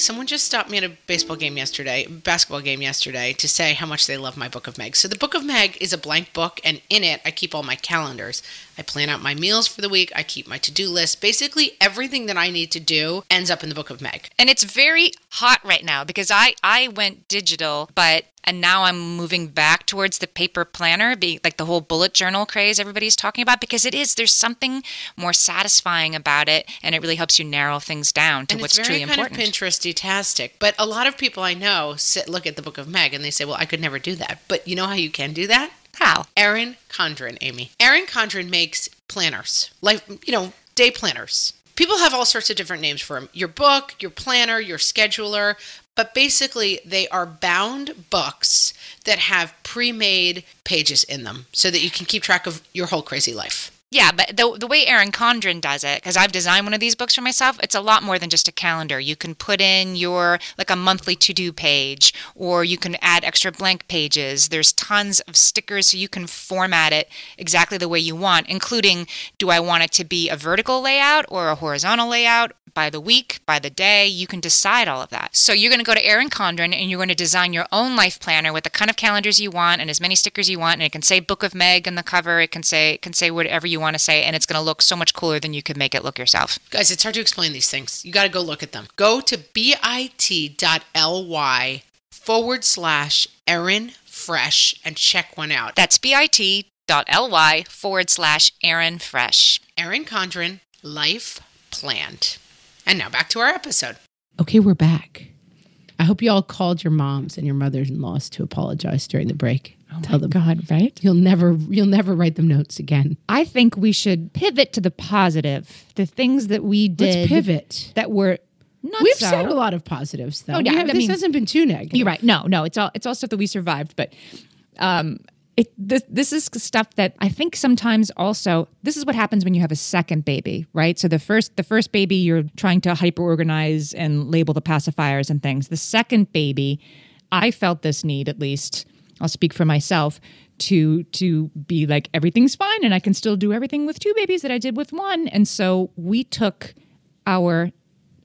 Someone just stopped me at a baseball game yesterday, basketball game yesterday, to say how much they love my Book of Meg. So the Book of Meg is a blank book, and in it, I keep all my calendars. I plan out my meals for the week. I keep my to-do list. Basically, everything that I need to do ends up in the Book of Meg. And it's very hot right now because I I went digital, but and now I'm moving back towards the paper planner, be like the whole bullet journal craze everybody's talking about because it is there's something more satisfying about it and it really helps you narrow things down to and what's it's very kind important. of Pinteresty-tastic. But a lot of people I know sit look at the Book of Meg and they say, "Well, I could never do that." But you know how you can do that? How? Erin Condren, Amy. Erin Condren makes planners, like, you know, day planners. People have all sorts of different names for them your book, your planner, your scheduler. But basically, they are bound books that have pre made pages in them so that you can keep track of your whole crazy life. Yeah, but the the way Erin Condren does it, because I've designed one of these books for myself, it's a lot more than just a calendar. You can put in your like a monthly to do page, or you can add extra blank pages. There's tons of stickers, so you can format it exactly the way you want, including do I want it to be a vertical layout or a horizontal layout by the week, by the day. You can decide all of that. So you're going to go to Erin Condren and you're going to design your own life planner with the kind of calendars you want and as many stickers you want. And it can say Book of Meg on the cover. It can say it can say whatever you want to say, and it's going to look so much cooler than you could make it look yourself. Guys, it's hard to explain these things. You got to go look at them. Go to bit.ly forward slash Erin Fresh and check one out. That's bit.ly forward slash Erin Fresh. Erin Condren, Life Planned. And now back to our episode. Okay, we're back. I hope you all called your moms and your mothers-in-laws to apologize during the break. Tell them God, right? you'll never you'll never write them notes again. I think we should pivot to the positive, the things that we did Let's pivot. that were not We've so. said a lot of positives though. Oh, yeah, have- I this mean- hasn't been too negative. You're right. No, no, it's all it's all stuff that we survived, but um it this this is stuff that I think sometimes also this is what happens when you have a second baby, right? So the first the first baby you're trying to hyper organize and label the pacifiers and things. The second baby, I felt this need at least. I'll speak for myself to to be like everything's fine and I can still do everything with two babies that I did with one. And so we took our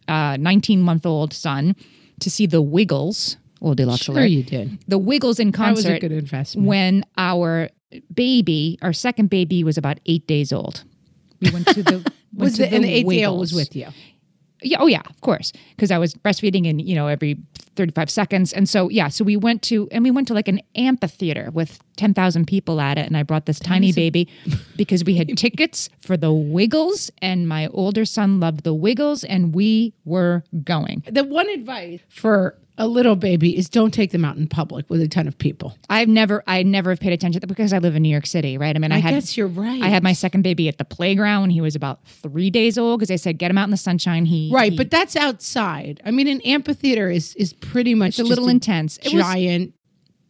uh, 19 month old son to see the Wiggles. Old deluxe Sure, you did. The Wiggles in That concert was a good investment. when our baby, our second baby, was about eight days old. We went to the went was to the, and the eight day old was Wiggles. with you. Yeah, oh yeah, of course, because I was breastfeeding and you know every thirty five seconds, and so yeah, so we went to and we went to like an amphitheater with ten thousand people at it, and I brought this tiny baby because we had tickets for the Wiggles, and my older son loved the Wiggles, and we were going. The one advice for a little baby is don't take them out in public with a ton of people. I've never, I never have paid attention to because I live in New York City, right? I mean, I, I had, guess you're right. I had my second baby at the playground when he was about three days old because they said get him out in the sunshine. He Right, he- but that's outside. I mean, an amphitheater is is pretty much a little intense. It was, giant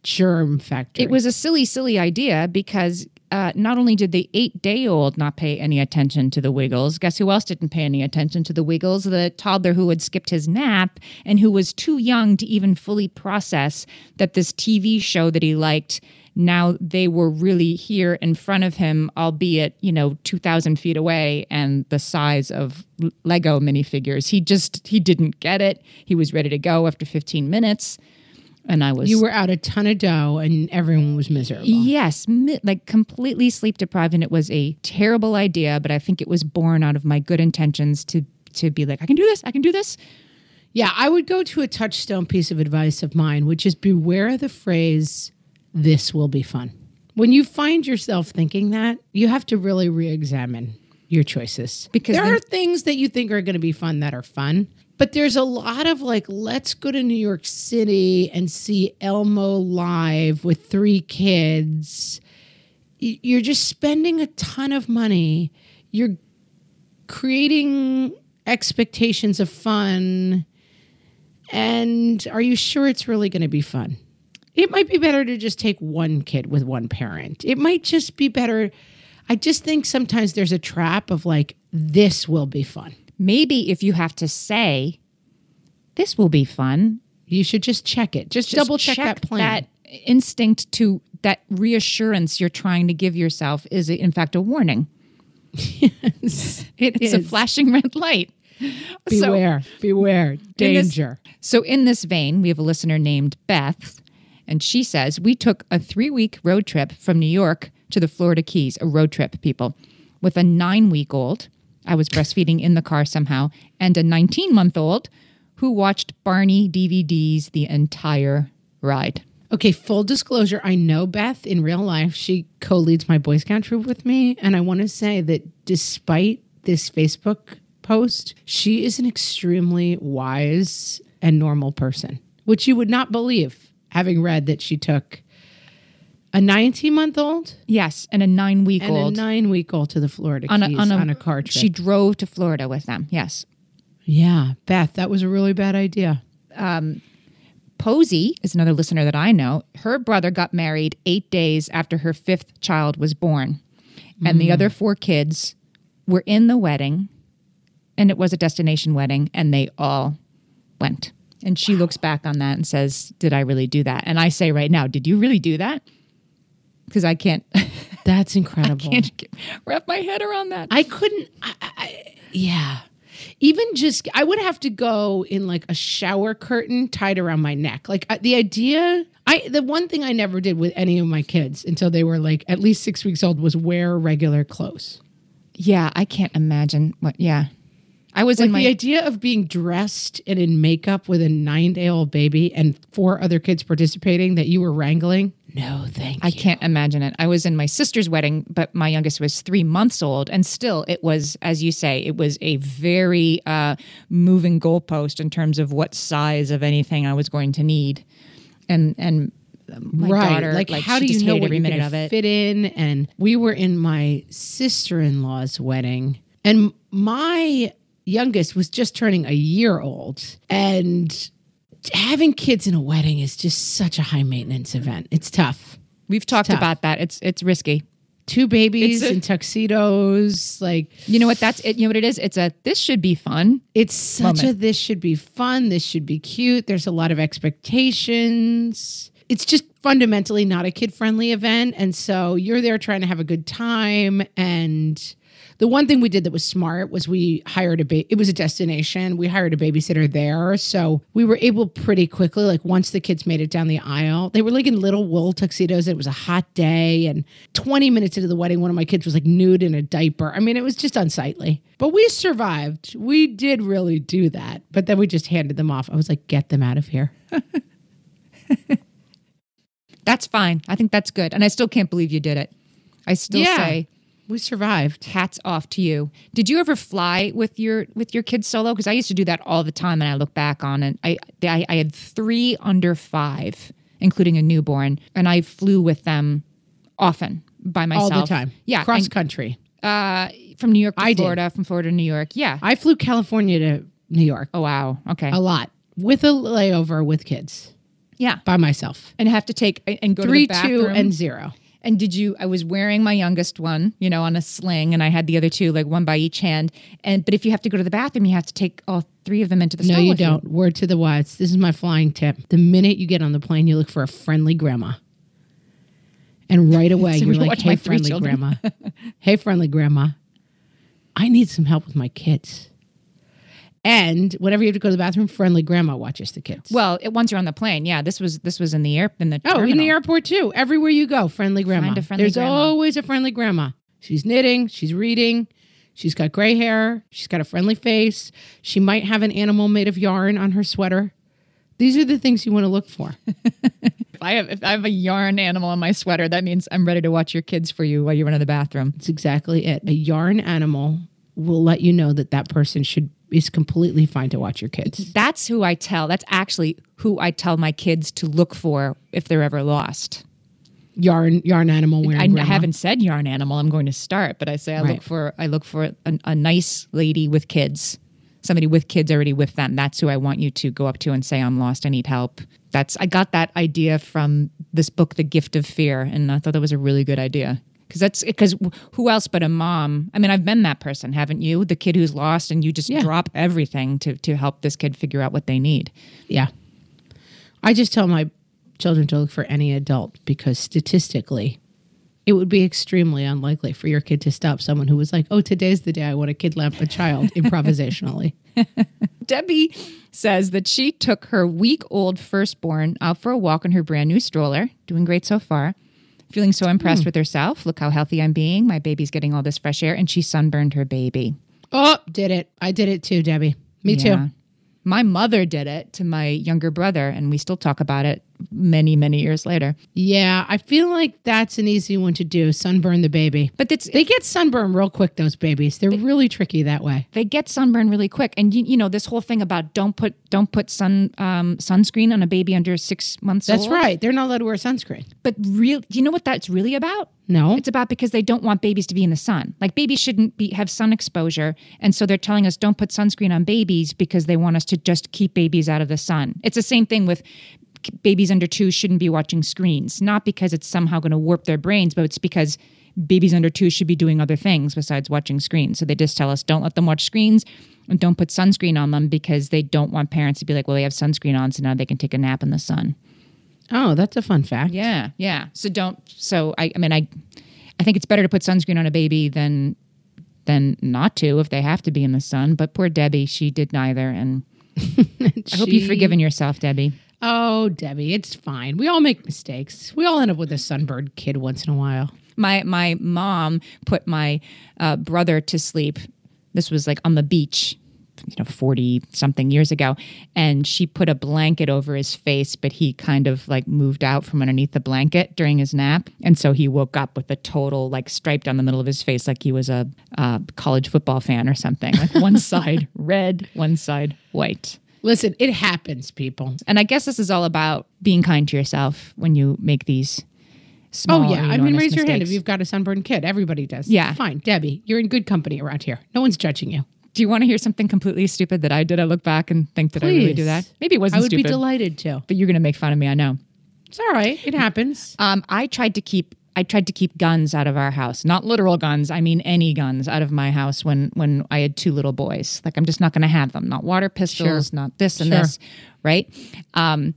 germ factory. it was a silly, silly idea because uh, not only did the eight day old not pay any attention to the Wiggles, guess who else didn't pay any attention to the Wiggles? The toddler who had skipped his nap and who was too young to even fully process that this TV show that he liked. Now they were really here in front of him, albeit, you know, 2,000 feet away and the size of Lego minifigures. He just, he didn't get it. He was ready to go after 15 minutes. And I was you were out a ton of dough and everyone was miserable. Yes, mi- like completely sleep deprived, and it was a terrible idea. But I think it was born out of my good intentions to to be like, I can do this, I can do this. Yeah, I would go to a touchstone piece of advice of mine, which is beware the phrase, this will be fun. When you find yourself thinking that, you have to really re examine your choices. Because there are things that you think are going to be fun that are fun. But there's a lot of like, let's go to New York City and see Elmo live with three kids. You're just spending a ton of money. You're creating expectations of fun. And are you sure it's really going to be fun? It might be better to just take one kid with one parent. It might just be better. I just think sometimes there's a trap of like, this will be fun. Maybe if you have to say, this will be fun, You should just check it. Just, just double check, that plan. that instinct to that reassurance you're trying to give yourself is in fact a warning. it It's a flashing red light. So- Beware, beware, In this- danger. So, in this vein, we have a listener named Beth, and she says, We took a three week road trip from New York to the Florida Keys, a road trip, people, with a nine week old. I was breastfeeding in the car somehow, and a 19 month old who watched Barney DVDs the entire ride. Okay, full disclosure, I know Beth in real life. She co leads my Boy Scout troop with me. And I want to say that despite this Facebook post, she is an extremely wise and normal person, which you would not believe having read that she took a 19 month old Yes, and a nine week and old a nine week old to the Florida on a, Keys on, a, on a car trip. She drove to Florida with them. Yes. yeah, Beth, that was a really bad idea. Um, Posey is another listener that I know. Her brother got married eight days after her fifth child was born. And the mm. other four kids were in the wedding, and it was a destination wedding, and they all went. And she looks back on that and says, Did I really do that? And I say right now, Did you really do that? Because I can't, That's incredible. I can't get- wrap my head around that. I couldn't. I, I, yeah. Even just, I would have to go in like a shower curtain tied around my neck. Like the idea, I the one thing I never did with any of my kids until they were like at least six weeks old was wear regular clothes. yeah, I can't imagine what, yeah. I was Like in my. the idea of being dressed and in makeup with a nine day old baby and four other kids participating that you were wrangling. No, thank I you. can't imagine it. I was in my sister's wedding, but my youngest was three months old, and still, it was, as you say, it was a very uh, moving goalpost in terms of what size of anything I was going to need, and and my right. daughter, like, how do you know what every minute of it? fit in? And we were in my sister in law's wedding, and my youngest was just turning a year old, and having kids in a wedding is just such a high maintenance event. It's tough. We've talked tough. about that. It's it's risky. Two babies a- in tuxedos, like You know what? That's it. You know what it is? It's a this should be fun. It's such moment. a this should be fun, this should be cute. There's a lot of expectations. It's just fundamentally not a kid friendly event. And so you're there trying to have a good time. And the one thing we did that was smart was we hired a ba- it was a destination. We hired a babysitter there. So we were able pretty quickly, like once the kids made it down the aisle, they were like in little wool tuxedos. It was a hot day. And 20 minutes into the wedding, one of my kids was like nude in a diaper. I mean, it was just unsightly. But we survived. We did really do that. But then we just handed them off. I was like, get them out of here. That's fine. I think that's good, and I still can't believe you did it. I still Yeah. say We survived. hats off to you. Did you ever fly with your with your kids solo? Because I used to do that all the time, and I look back on it. I, I I had three under five, including a newborn, and I flew with them often by myself All the time. Yeah, Cross and, country. uh, from New York to I did. Florida, from Florida to New York. Yeah. I flew California to New York oh wow. Okay. a lot with a layover with kids yeah. by myself. And have to take and go Three, to the two, and zero. And did you? I was wearing my youngest one, you know, on a sling, and I had the other two, like one by each hand. And but if you have to go to the bathroom, you have to take all three of them into the No, you don't. Word to the wise. This is my flying tip. The minute you get on the plane, you look for a friendly grandma. And right away, So you're like, hey, friendly children." grandma. hey, friendly grandma. I need some help with my kids. And whenever you have to go to the bathroom, friendly grandma watches the kids. Well, it, once you're on the plane, yeah. This was this was in the air in the Oh, in the airport too. Everywhere you go, friendly grandma. Find a friendly There's grandma. always a friendly grandma. She's knitting, she's reading, She's got gray hair. She's got a friendly face. She might have an animal made of yarn on her sweater. These are the things you want to look for. If I have if I have a yarn animal on my sweater, that means I'm ready to watch your kids for you while you run to the bathroom. That's exactly it. A yarn animal will let you know that that person should is completely fine to watch your kids. That's who I tell. That's actually who I tell my kids to look for if they're ever lost. Yarn yarn animal wearing. I, I haven't said yarn animal. I'm going to start, but I say I Right. look for I look for a, a nice lady with kids, somebody with kids already with them. That's who I want you to go up to and say I'm lost. I need help. That's I got that idea from this book, The Gift of Fear, and I thought that was a really good idea. Because that's because who else but a mom? I mean, I've been that person, haven't you? The kid who's lost, and you just Yeah. drop everything to to help this kid figure out what they need. Yeah. I just tell my children to look for any adult because statistically, it would be extremely unlikely for your kid to stop someone who was like, "Oh, today's the day I want to kidnap a child improvisationally." Debbie says that she took her week old firstborn out for a walk in her brand new stroller, doing great so far. Feeling so impressed hmm. with herself. Look how healthy I'm being. My baby's getting all this fresh air, and she sunburned her baby. oh, did it? I did it too, Debbie. Me Yeah. too. My mother did it to my younger brother, and we still talk about it many, many years later. Yeah, I feel like that's an easy one to do. Sunburn the baby. But it's They get sunburn real quick. Those babies. They're really tricky that way. they get sunburn really quick and you, you know this whole thing about don't put don't put sun um, sunscreen on a baby under six months That's old. right. They're not allowed to wear sunscreen. but real do you know what that's really about No. It's about because they don't want babies to be in the sun. Like babies shouldn't be have sun exposure, and so they're telling us don't put sunscreen on babies because they want us to just keep babies out of the sun. It's the same thing with babies under 2 shouldn't be watching screens, not because it's somehow going to warp their brains, but it's because babies under 2 should be doing other things besides watching screens. So they just tell us don't let them watch screens and don't put sunscreen on them because they don't want parents to be like, well, they have sunscreen on, so now they can take a nap in the sun. oh, that's a fun fact. Yeah, yeah. So don't. So I, I mean, I, I think it's better to put sunscreen on a baby than, than not to if they have to be in the sun. But poor Debbie, she did neither, and I hope you've forgiven yourself, Debbie. Oh, Debbie, it's fine. We all make mistakes. We all end up with a sunburned kid once in a while. My my mom put my uh, brother to sleep. This was like on the beach. You know, 40 something years ago. And she put a blanket over his face, but he kind of like moved out from underneath the blanket during his nap. And so he woke up with a total like stripe down the middle of his face, like he was a, uh college football fan or something. Like one side red, one side white. Listen, it happens, people. And I guess this is all about being kind to yourself when you make these small. Oh, yeah. I mean, raise your hand if you've got a sunburned kid. Everybody does. Yeah. Fine. Debbie, you're in good company around here. No one's judging you. Do you want to hear something completely stupid that I did? I look back and think, did I really do that? Maybe it wasn't I would stupid, be delighted to. but you're going to make fun of me. I know. It's all right. It happens. Um, I tried to keep I tried to keep guns out of our house, not literal guns. I mean any guns out of my house when when I had two little boys. Like I'm just not going to have them. Not water pistols, not this and Sure. this, right? Um,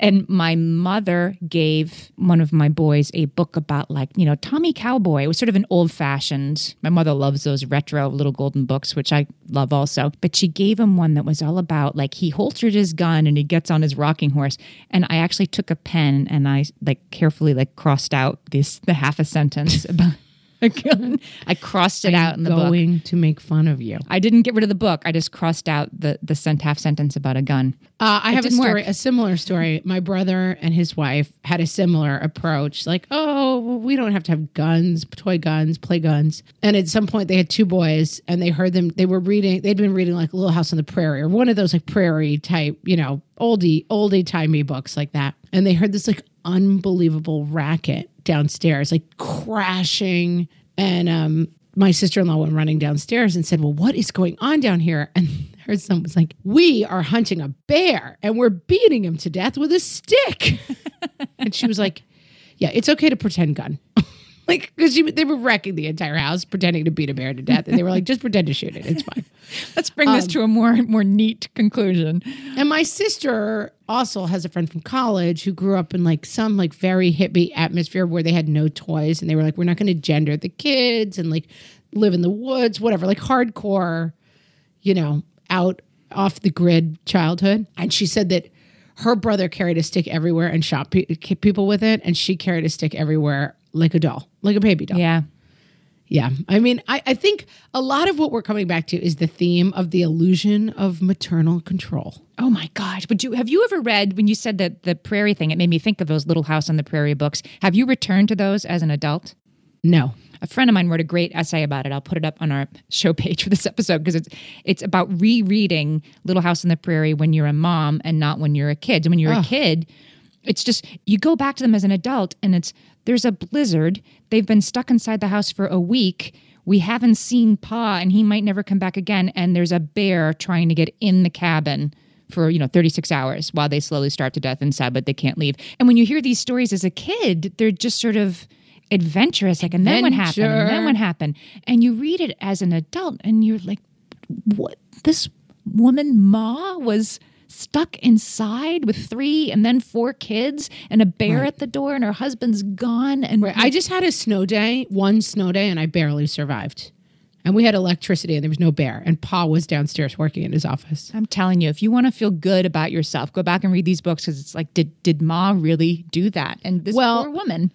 and my mother gave one of my boys a book about like you know Tommy Cowboy. It was sort of an old fashioned. My mother loves those retro little golden books, which I love also. But she gave him one that was all about like he holstered his gun and he gets on his rocking horse. And I actually took a pen and I like carefully like crossed out this the half a sentence about gun. I crossed it out in the book. Going to make fun of you. I didn't get rid of the book. I just crossed out the the sent half sentence about a gun. Uh, I have a story, work. a similar story. My brother and his wife had a similar approach. Like, oh, we don't have to have guns, toy guns, play guns. And at some point, they had two boys, and they heard them. They were reading. They'd been reading like Little House on the Prairie or one of those like prairie type, you know, oldie, oldie timey books like that. And they heard this like unbelievable racket downstairs, like crashing. And um, my sister in law went running downstairs and said, Well, what is going on down here? And her son was like, We are hunting a bear and we're beating him to death with a stick. and she was like, Yeah, it's okay to pretend gun. like, because they were wrecking the entire house, pretending to beat a bear to death. And they were like, Just pretend to shoot it. It's fine. Let's bring this um, to a more more neat conclusion. And my sister also has a friend from college who grew up in like some like very hippie atmosphere where they had no toys and they were like, we're not going to gender the kids and like live in the woods, whatever, like hardcore, you know, out off the grid childhood. And she said that her brother carried a stick everywhere and shot pe- people with it, and she carried a stick everywhere like a doll, like a baby doll. Yeah. Yeah. I mean, I, I think a lot of what we're coming back to is the theme of the illusion of maternal control. Oh my gosh! But you have you ever read when you said that the prairie thing? It made me think of those Little House on the Prairie books. Have you returned to those as an adult? No. A friend of mine wrote a great essay about it. I'll put it up on our show page for this episode because it's it's about rereading Little House on the Prairie when you're a mom and not when you're a kid. And when you're a ah. kid, it's just you go back to them as an adult and it's there's a blizzard. They've been stuck inside the house for a week. We haven't seen Pa and he might never come back again. And there's a bear trying to get in the cabin for, you know, 36 hours while they slowly starve to death inside, but they can't leave. And when you hear these stories as a kid, they're just sort of adventurous. Like, and then what happened? And then what happened? And you read it as an adult and you're like, what? This woman, Ma, was stuck inside with three and then four kids and a bear at the door and her husband's gone. And Right. I just had a snow day, one snow day, and I barely survived. And we had electricity and there was no bear. And Pa was downstairs working in his office. I'm telling you, if you want to feel good about yourself, go back and read these books because it's like, did did Ma really do that? And this Well, poor woman,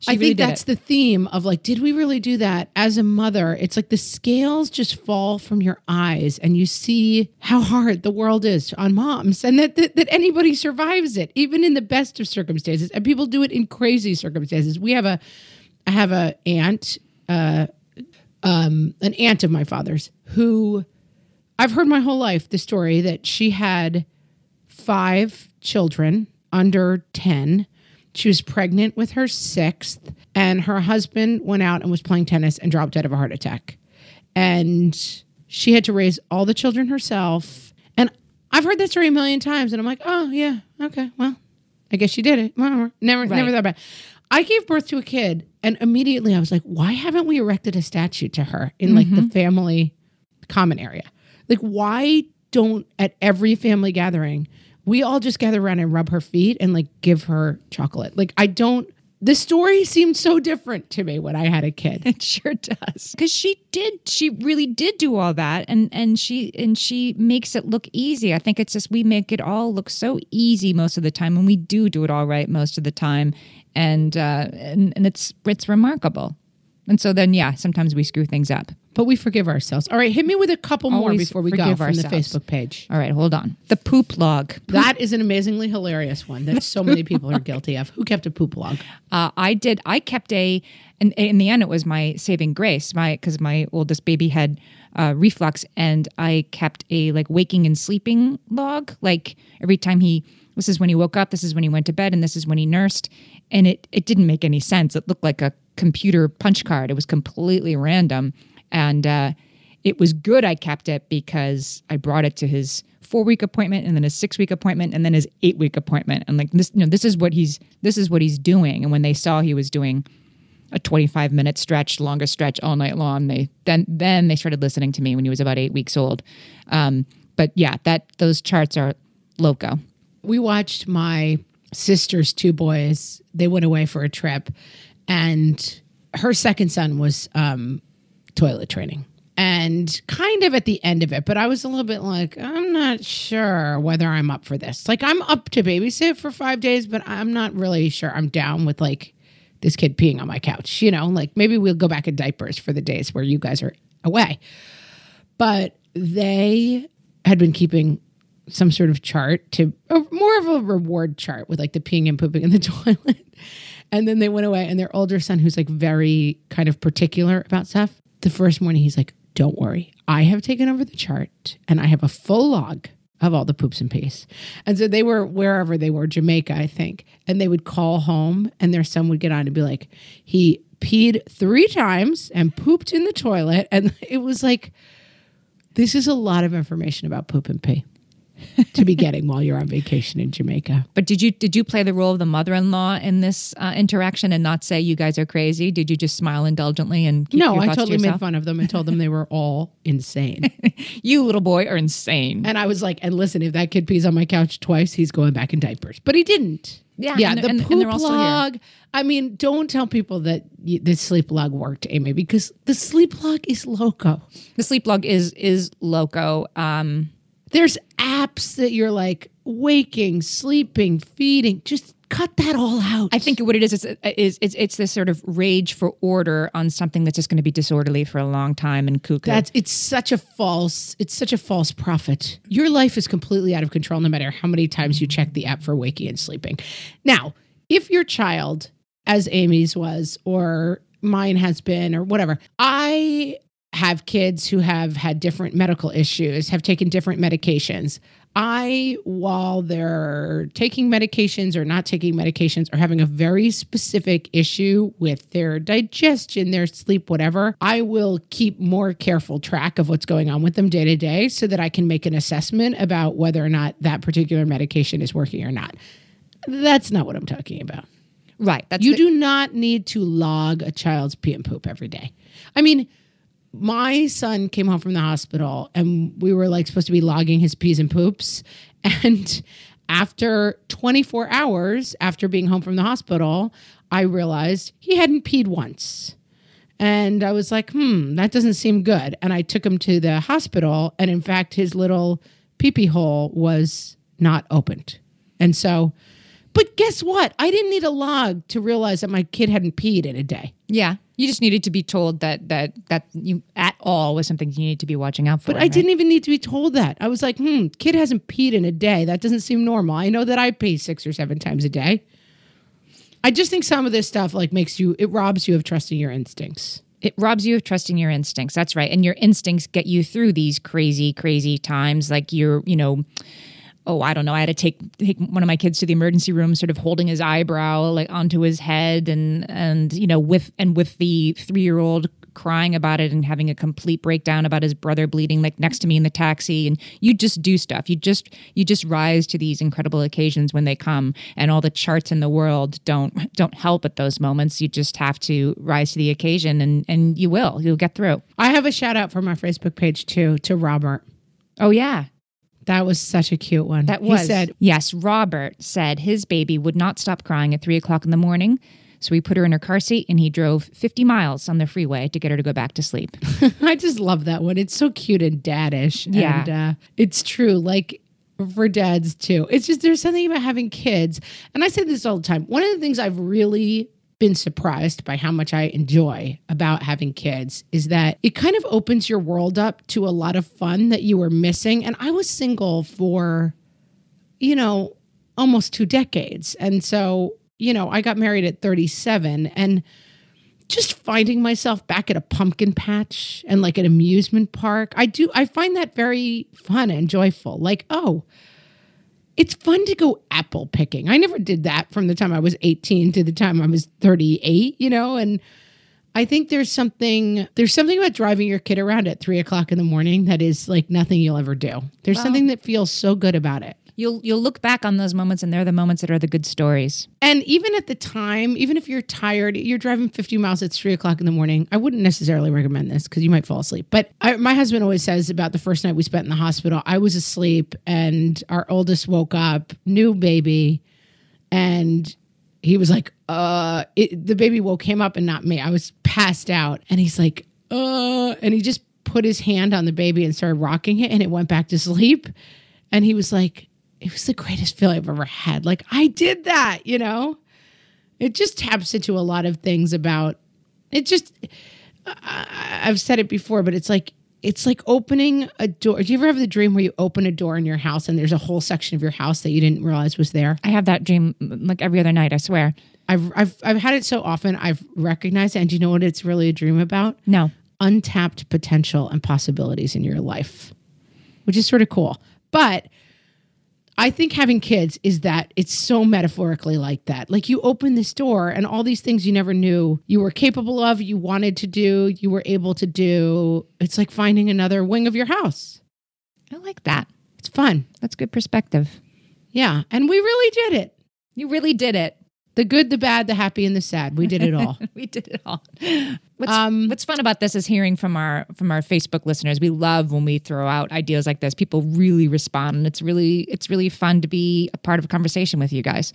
she I really think that's it. the theme of like, did we really do that? As a mother, it's like the scales just fall from your eyes and you see how hard the world is on moms and that, that, that anybody survives it, even in the best of circumstances. And people do it in crazy circumstances. We have a, I have a aunt, uh, um, an aunt of my father's who I've heard my whole life the story that she had five children under 10. She was pregnant with her sixth, and her husband went out and was playing tennis and dropped dead of a heart attack. And she had to raise all the children herself. And I've heard that story a million times, and I'm like, oh, yeah, okay, well, I guess she did it. Never, never thought about it. I gave birth to a kid, and immediately I was like, why haven't we erected a statue to her in like the mm-hmm. family common area? Like, why don't at every family gathering we all just gather around and rub her feet and like give her chocolate? Like, I don't. The story seemed so different to me when I had a kid. It sure does. Because she did, she really did do all that, and and she and she makes it look easy. I think it's just we make it all look so easy most of the time, and we do do it all right most of the time, and uh, and and it's it's remarkable. And so then, yeah, sometimes we screw things up. But we forgive ourselves. All right, hit me with a couple more Always before we go forgive from the ourselves. Facebook page. All right, hold on. The poop log. That is an amazingly hilarious one that so many people are guilty of. Who kept a poop log? Uh, I did. I kept a, and in the end, it was my saving grace. My because my oldest baby had uh, reflux, and I kept a like waking and sleeping log. Like every time he, this is when he woke up, this is when he went to bed, and this is when he nursed. And it it didn't make any sense. It looked like a computer punch card. It was completely random, and uh, it was good. I kept it because I brought it to his four week appointment and then his six week appointment and then his eight week appointment. And like this, you know, this is what he's this is what he's doing. And when they saw he was doing a 25 minute stretch, longer stretch all night long, they then then they started listening to me when he was about eight weeks old. Um, but yeah, that those charts are loco. We watched my sister's two boys. They went away for a trip, and her second son was um, toilet training. And kind of at the end of it, but I was a little bit like, I'm not sure whether I'm up for this. Like, I'm up to babysit for five days, but I'm not really sure I'm down with like this kid peeing on my couch. You know, like maybe we'll go back in diapers for the days where you guys are away. But they had been keeping some sort of chart to a, more of a reward chart with like the peeing and pooping in the toilet. And then they went away, and their older son, who's like very kind of particular about stuff, the first morning he's like, Don't worry, I have taken over the chart and I have a full log of all the poops and pees. And so they were wherever they were, Jamaica, I think. And they would call home, and their son would get on and be like, He peed three times and pooped in the toilet. And it was like, this is a lot of information about poop and pee to be getting while you're on vacation in Jamaica. But did you did you play the role of the mother in this uh, interaction and not say you guys are crazy? Did you just smile indulgently and keep No, your I thoughts to totally made fun of them and told them they were all insane. You little boy are insane. and I was like, and listen, if that kid pees on my couch twice, he's going back in diapers. But he didn't. Yeah, yeah. and the and- poop and they're all still here. log. I mean, don't tell people that y- the sleep log worked, Amy, because the sleep log is loco. the sleep log is is loco. Um, There's apps that you're like waking, sleeping, feeding. Just cut that all out. I think what it is is, is it's it's this sort of rage for order on something that's just going to be disorderly for a long time and cuckoo. That's it's such a false it's such a false prophet. Your life is completely out of control no matter how many times you check the app for waking and sleeping. Now, if your child, as Amy's was, or mine has been, or whatever, I have kids who have had different medical issues, have taken different medications. I, while they're taking medications or not taking medications or having a very specific issue with their digestion, their sleep, whatever, I will keep more careful track of what's going on with them day to day so that I can make an assessment about whether or not that particular medication is working or not. That's not what I'm talking about. right. That's You the- do not need to log a child's pee and poop every day. I mean, my son came home from the hospital and we were like supposed to be logging his pees and poops. And after 24 hours after being home from the hospital, I realized he hadn't peed once. And I was like, hmm, that doesn't seem good. And I took him to the hospital. And in fact, his little pee pee hole was not opened. And so, but guess what? I didn't need a log to realize that my kid hadn't peed in a day. yeah. You just needed to be told that that that you at all was something you need to be watching out for. But I right? didn't even need to be told that. I was like, hmm, kid hasn't peed in a day. That doesn't seem normal. I know that I pee six or seven times a day. I just think some of this stuff like makes you, it robs you of trusting your instincts. it robs you of trusting your instincts. That's right. And your instincts get you through these crazy, crazy times. Like you're, you know, oh, I don't know. I had to take take one of my kids to the emergency room, sort of holding his eyebrow like onto his head, and and you know, with and with the three year old crying about it and having a complete breakdown about his brother bleeding like next to me in the taxi. And you just do stuff. You just you just rise to these incredible occasions when they come. And all the charts in the world don't don't help at those moments. You just have to rise to the occasion and and you will. You'll get through. I have a shout out from our Facebook page too to Robert. oh yeah That was such a cute one. That was. He said, yes, Robert said his baby would not stop crying at three o'clock in the morning. So we put her in her car seat and he drove 50 miles on the freeway to get her to go back to sleep. I just love that one. It's so cute and daddish. Yeah. And uh, it's true. Like for dads too. It's just there's something about having kids. And I say this all the time. One of the things I've really been surprised by how much I enjoy about having kids is that it kind of opens your world up to a lot of fun that you were missing. And I was single for, you know, almost two decades. And so, you know, I got married at 37 and just finding myself back at a pumpkin patch and like an amusement park. I do I find that very fun and joyful. Like, oh, it's fun to go apple picking. I never did that from the time I was 18 to the time I was 38, you know, and I think there's something there's something about driving your kid around at three o'clock in the morning that is like nothing you'll ever do. There's something that feels so good about it. You'll you'll look back on those moments and they're the moments that are the good stories. And even at the time, even if you're tired, you're driving 50 miles at three o'clock in the morning. I wouldn't necessarily recommend this because you might fall asleep. But I, my husband always says about the first night we spent in the hospital, I was asleep and our oldest woke up, new baby, and he was like, uh, it, the baby woke him up and not me. I was passed out. And he's like, uh, and he just put his hand on the baby and started rocking it and it went back to sleep. And he was like, it was the greatest feeling I've ever had. Like, I did that, you know? It just taps into a lot of things about it. Just, I, I've said it before, but it's like, it's like opening a door. Do you ever have the dream where you open a door in your house and there's a whole section of your house that you didn't realize was there? I have that dream mm, like every other night, I swear. I've, I've, I've had it so often, I've recognized it. And do you know what it's really a dream about? No. untapped potential and possibilities in your life, which is sort of cool. But I think having kids is that it's so metaphorically like that. Like you open this door and all these things you never knew you were capable of, you wanted to do, you were able to do. It's like finding another wing of your house. I like that. It's fun. That's good perspective. Yeah. And we really did it. You really did it. The good, the bad, the happy, and the sad. We did it all. we did it all. What's, Um, what's fun about this is hearing from our from our Facebook listeners. We love when we throw out ideas like this. People really respond, and it's really it's really fun to be a part of a conversation with you guys.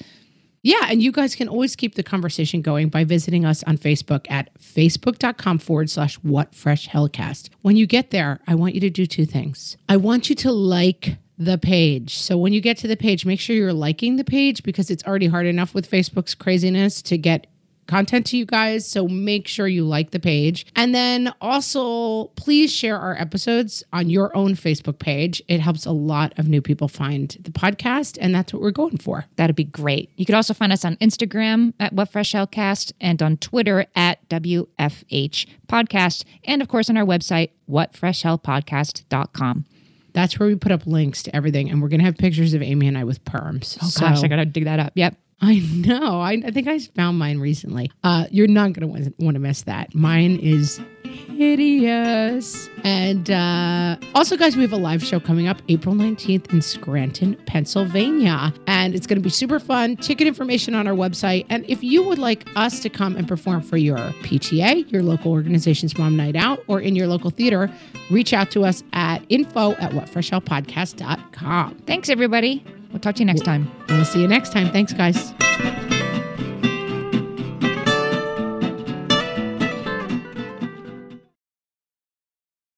Yeah, and you guys can always keep the conversation going by visiting us on Facebook at facebook.com forward slash what fresh hellcast. When you get there, I want you to do two things. I want you to like the page. So when you get to the page, make sure you're liking the page because it's already hard enough with Facebook's craziness to get content to you guys. So make sure you like the page. And then also, please share our episodes on your own Facebook page. It helps a lot of new people find the podcast, and that's what we're going for. That'd be great. You could also find us on Instagram at What Fresh Hellcast and on Twitter at WFH Podcast. And of course, on our website, whatfreshhellpodcast.com. That's where we put up links to everything. And we're going to have pictures of Amy and I with perms. Oh, gosh, I got to dig that up. Yep. I know. I, I think I found mine recently. Uh, you're not going to want to miss that. Mine is hideous. And uh, also, guys, we have a live show coming up April 19th in Scranton, Pennsylvania. And it's going to be super fun. Ticket information on our website. And if you would like us to come and perform for your PTA, your local organization's mom night out, or in your local theater, reach out to us at info at whatfreshhellpodcast.com. Thanks, everybody. We'll talk to you next time. We'll see you next time. Thanks, guys.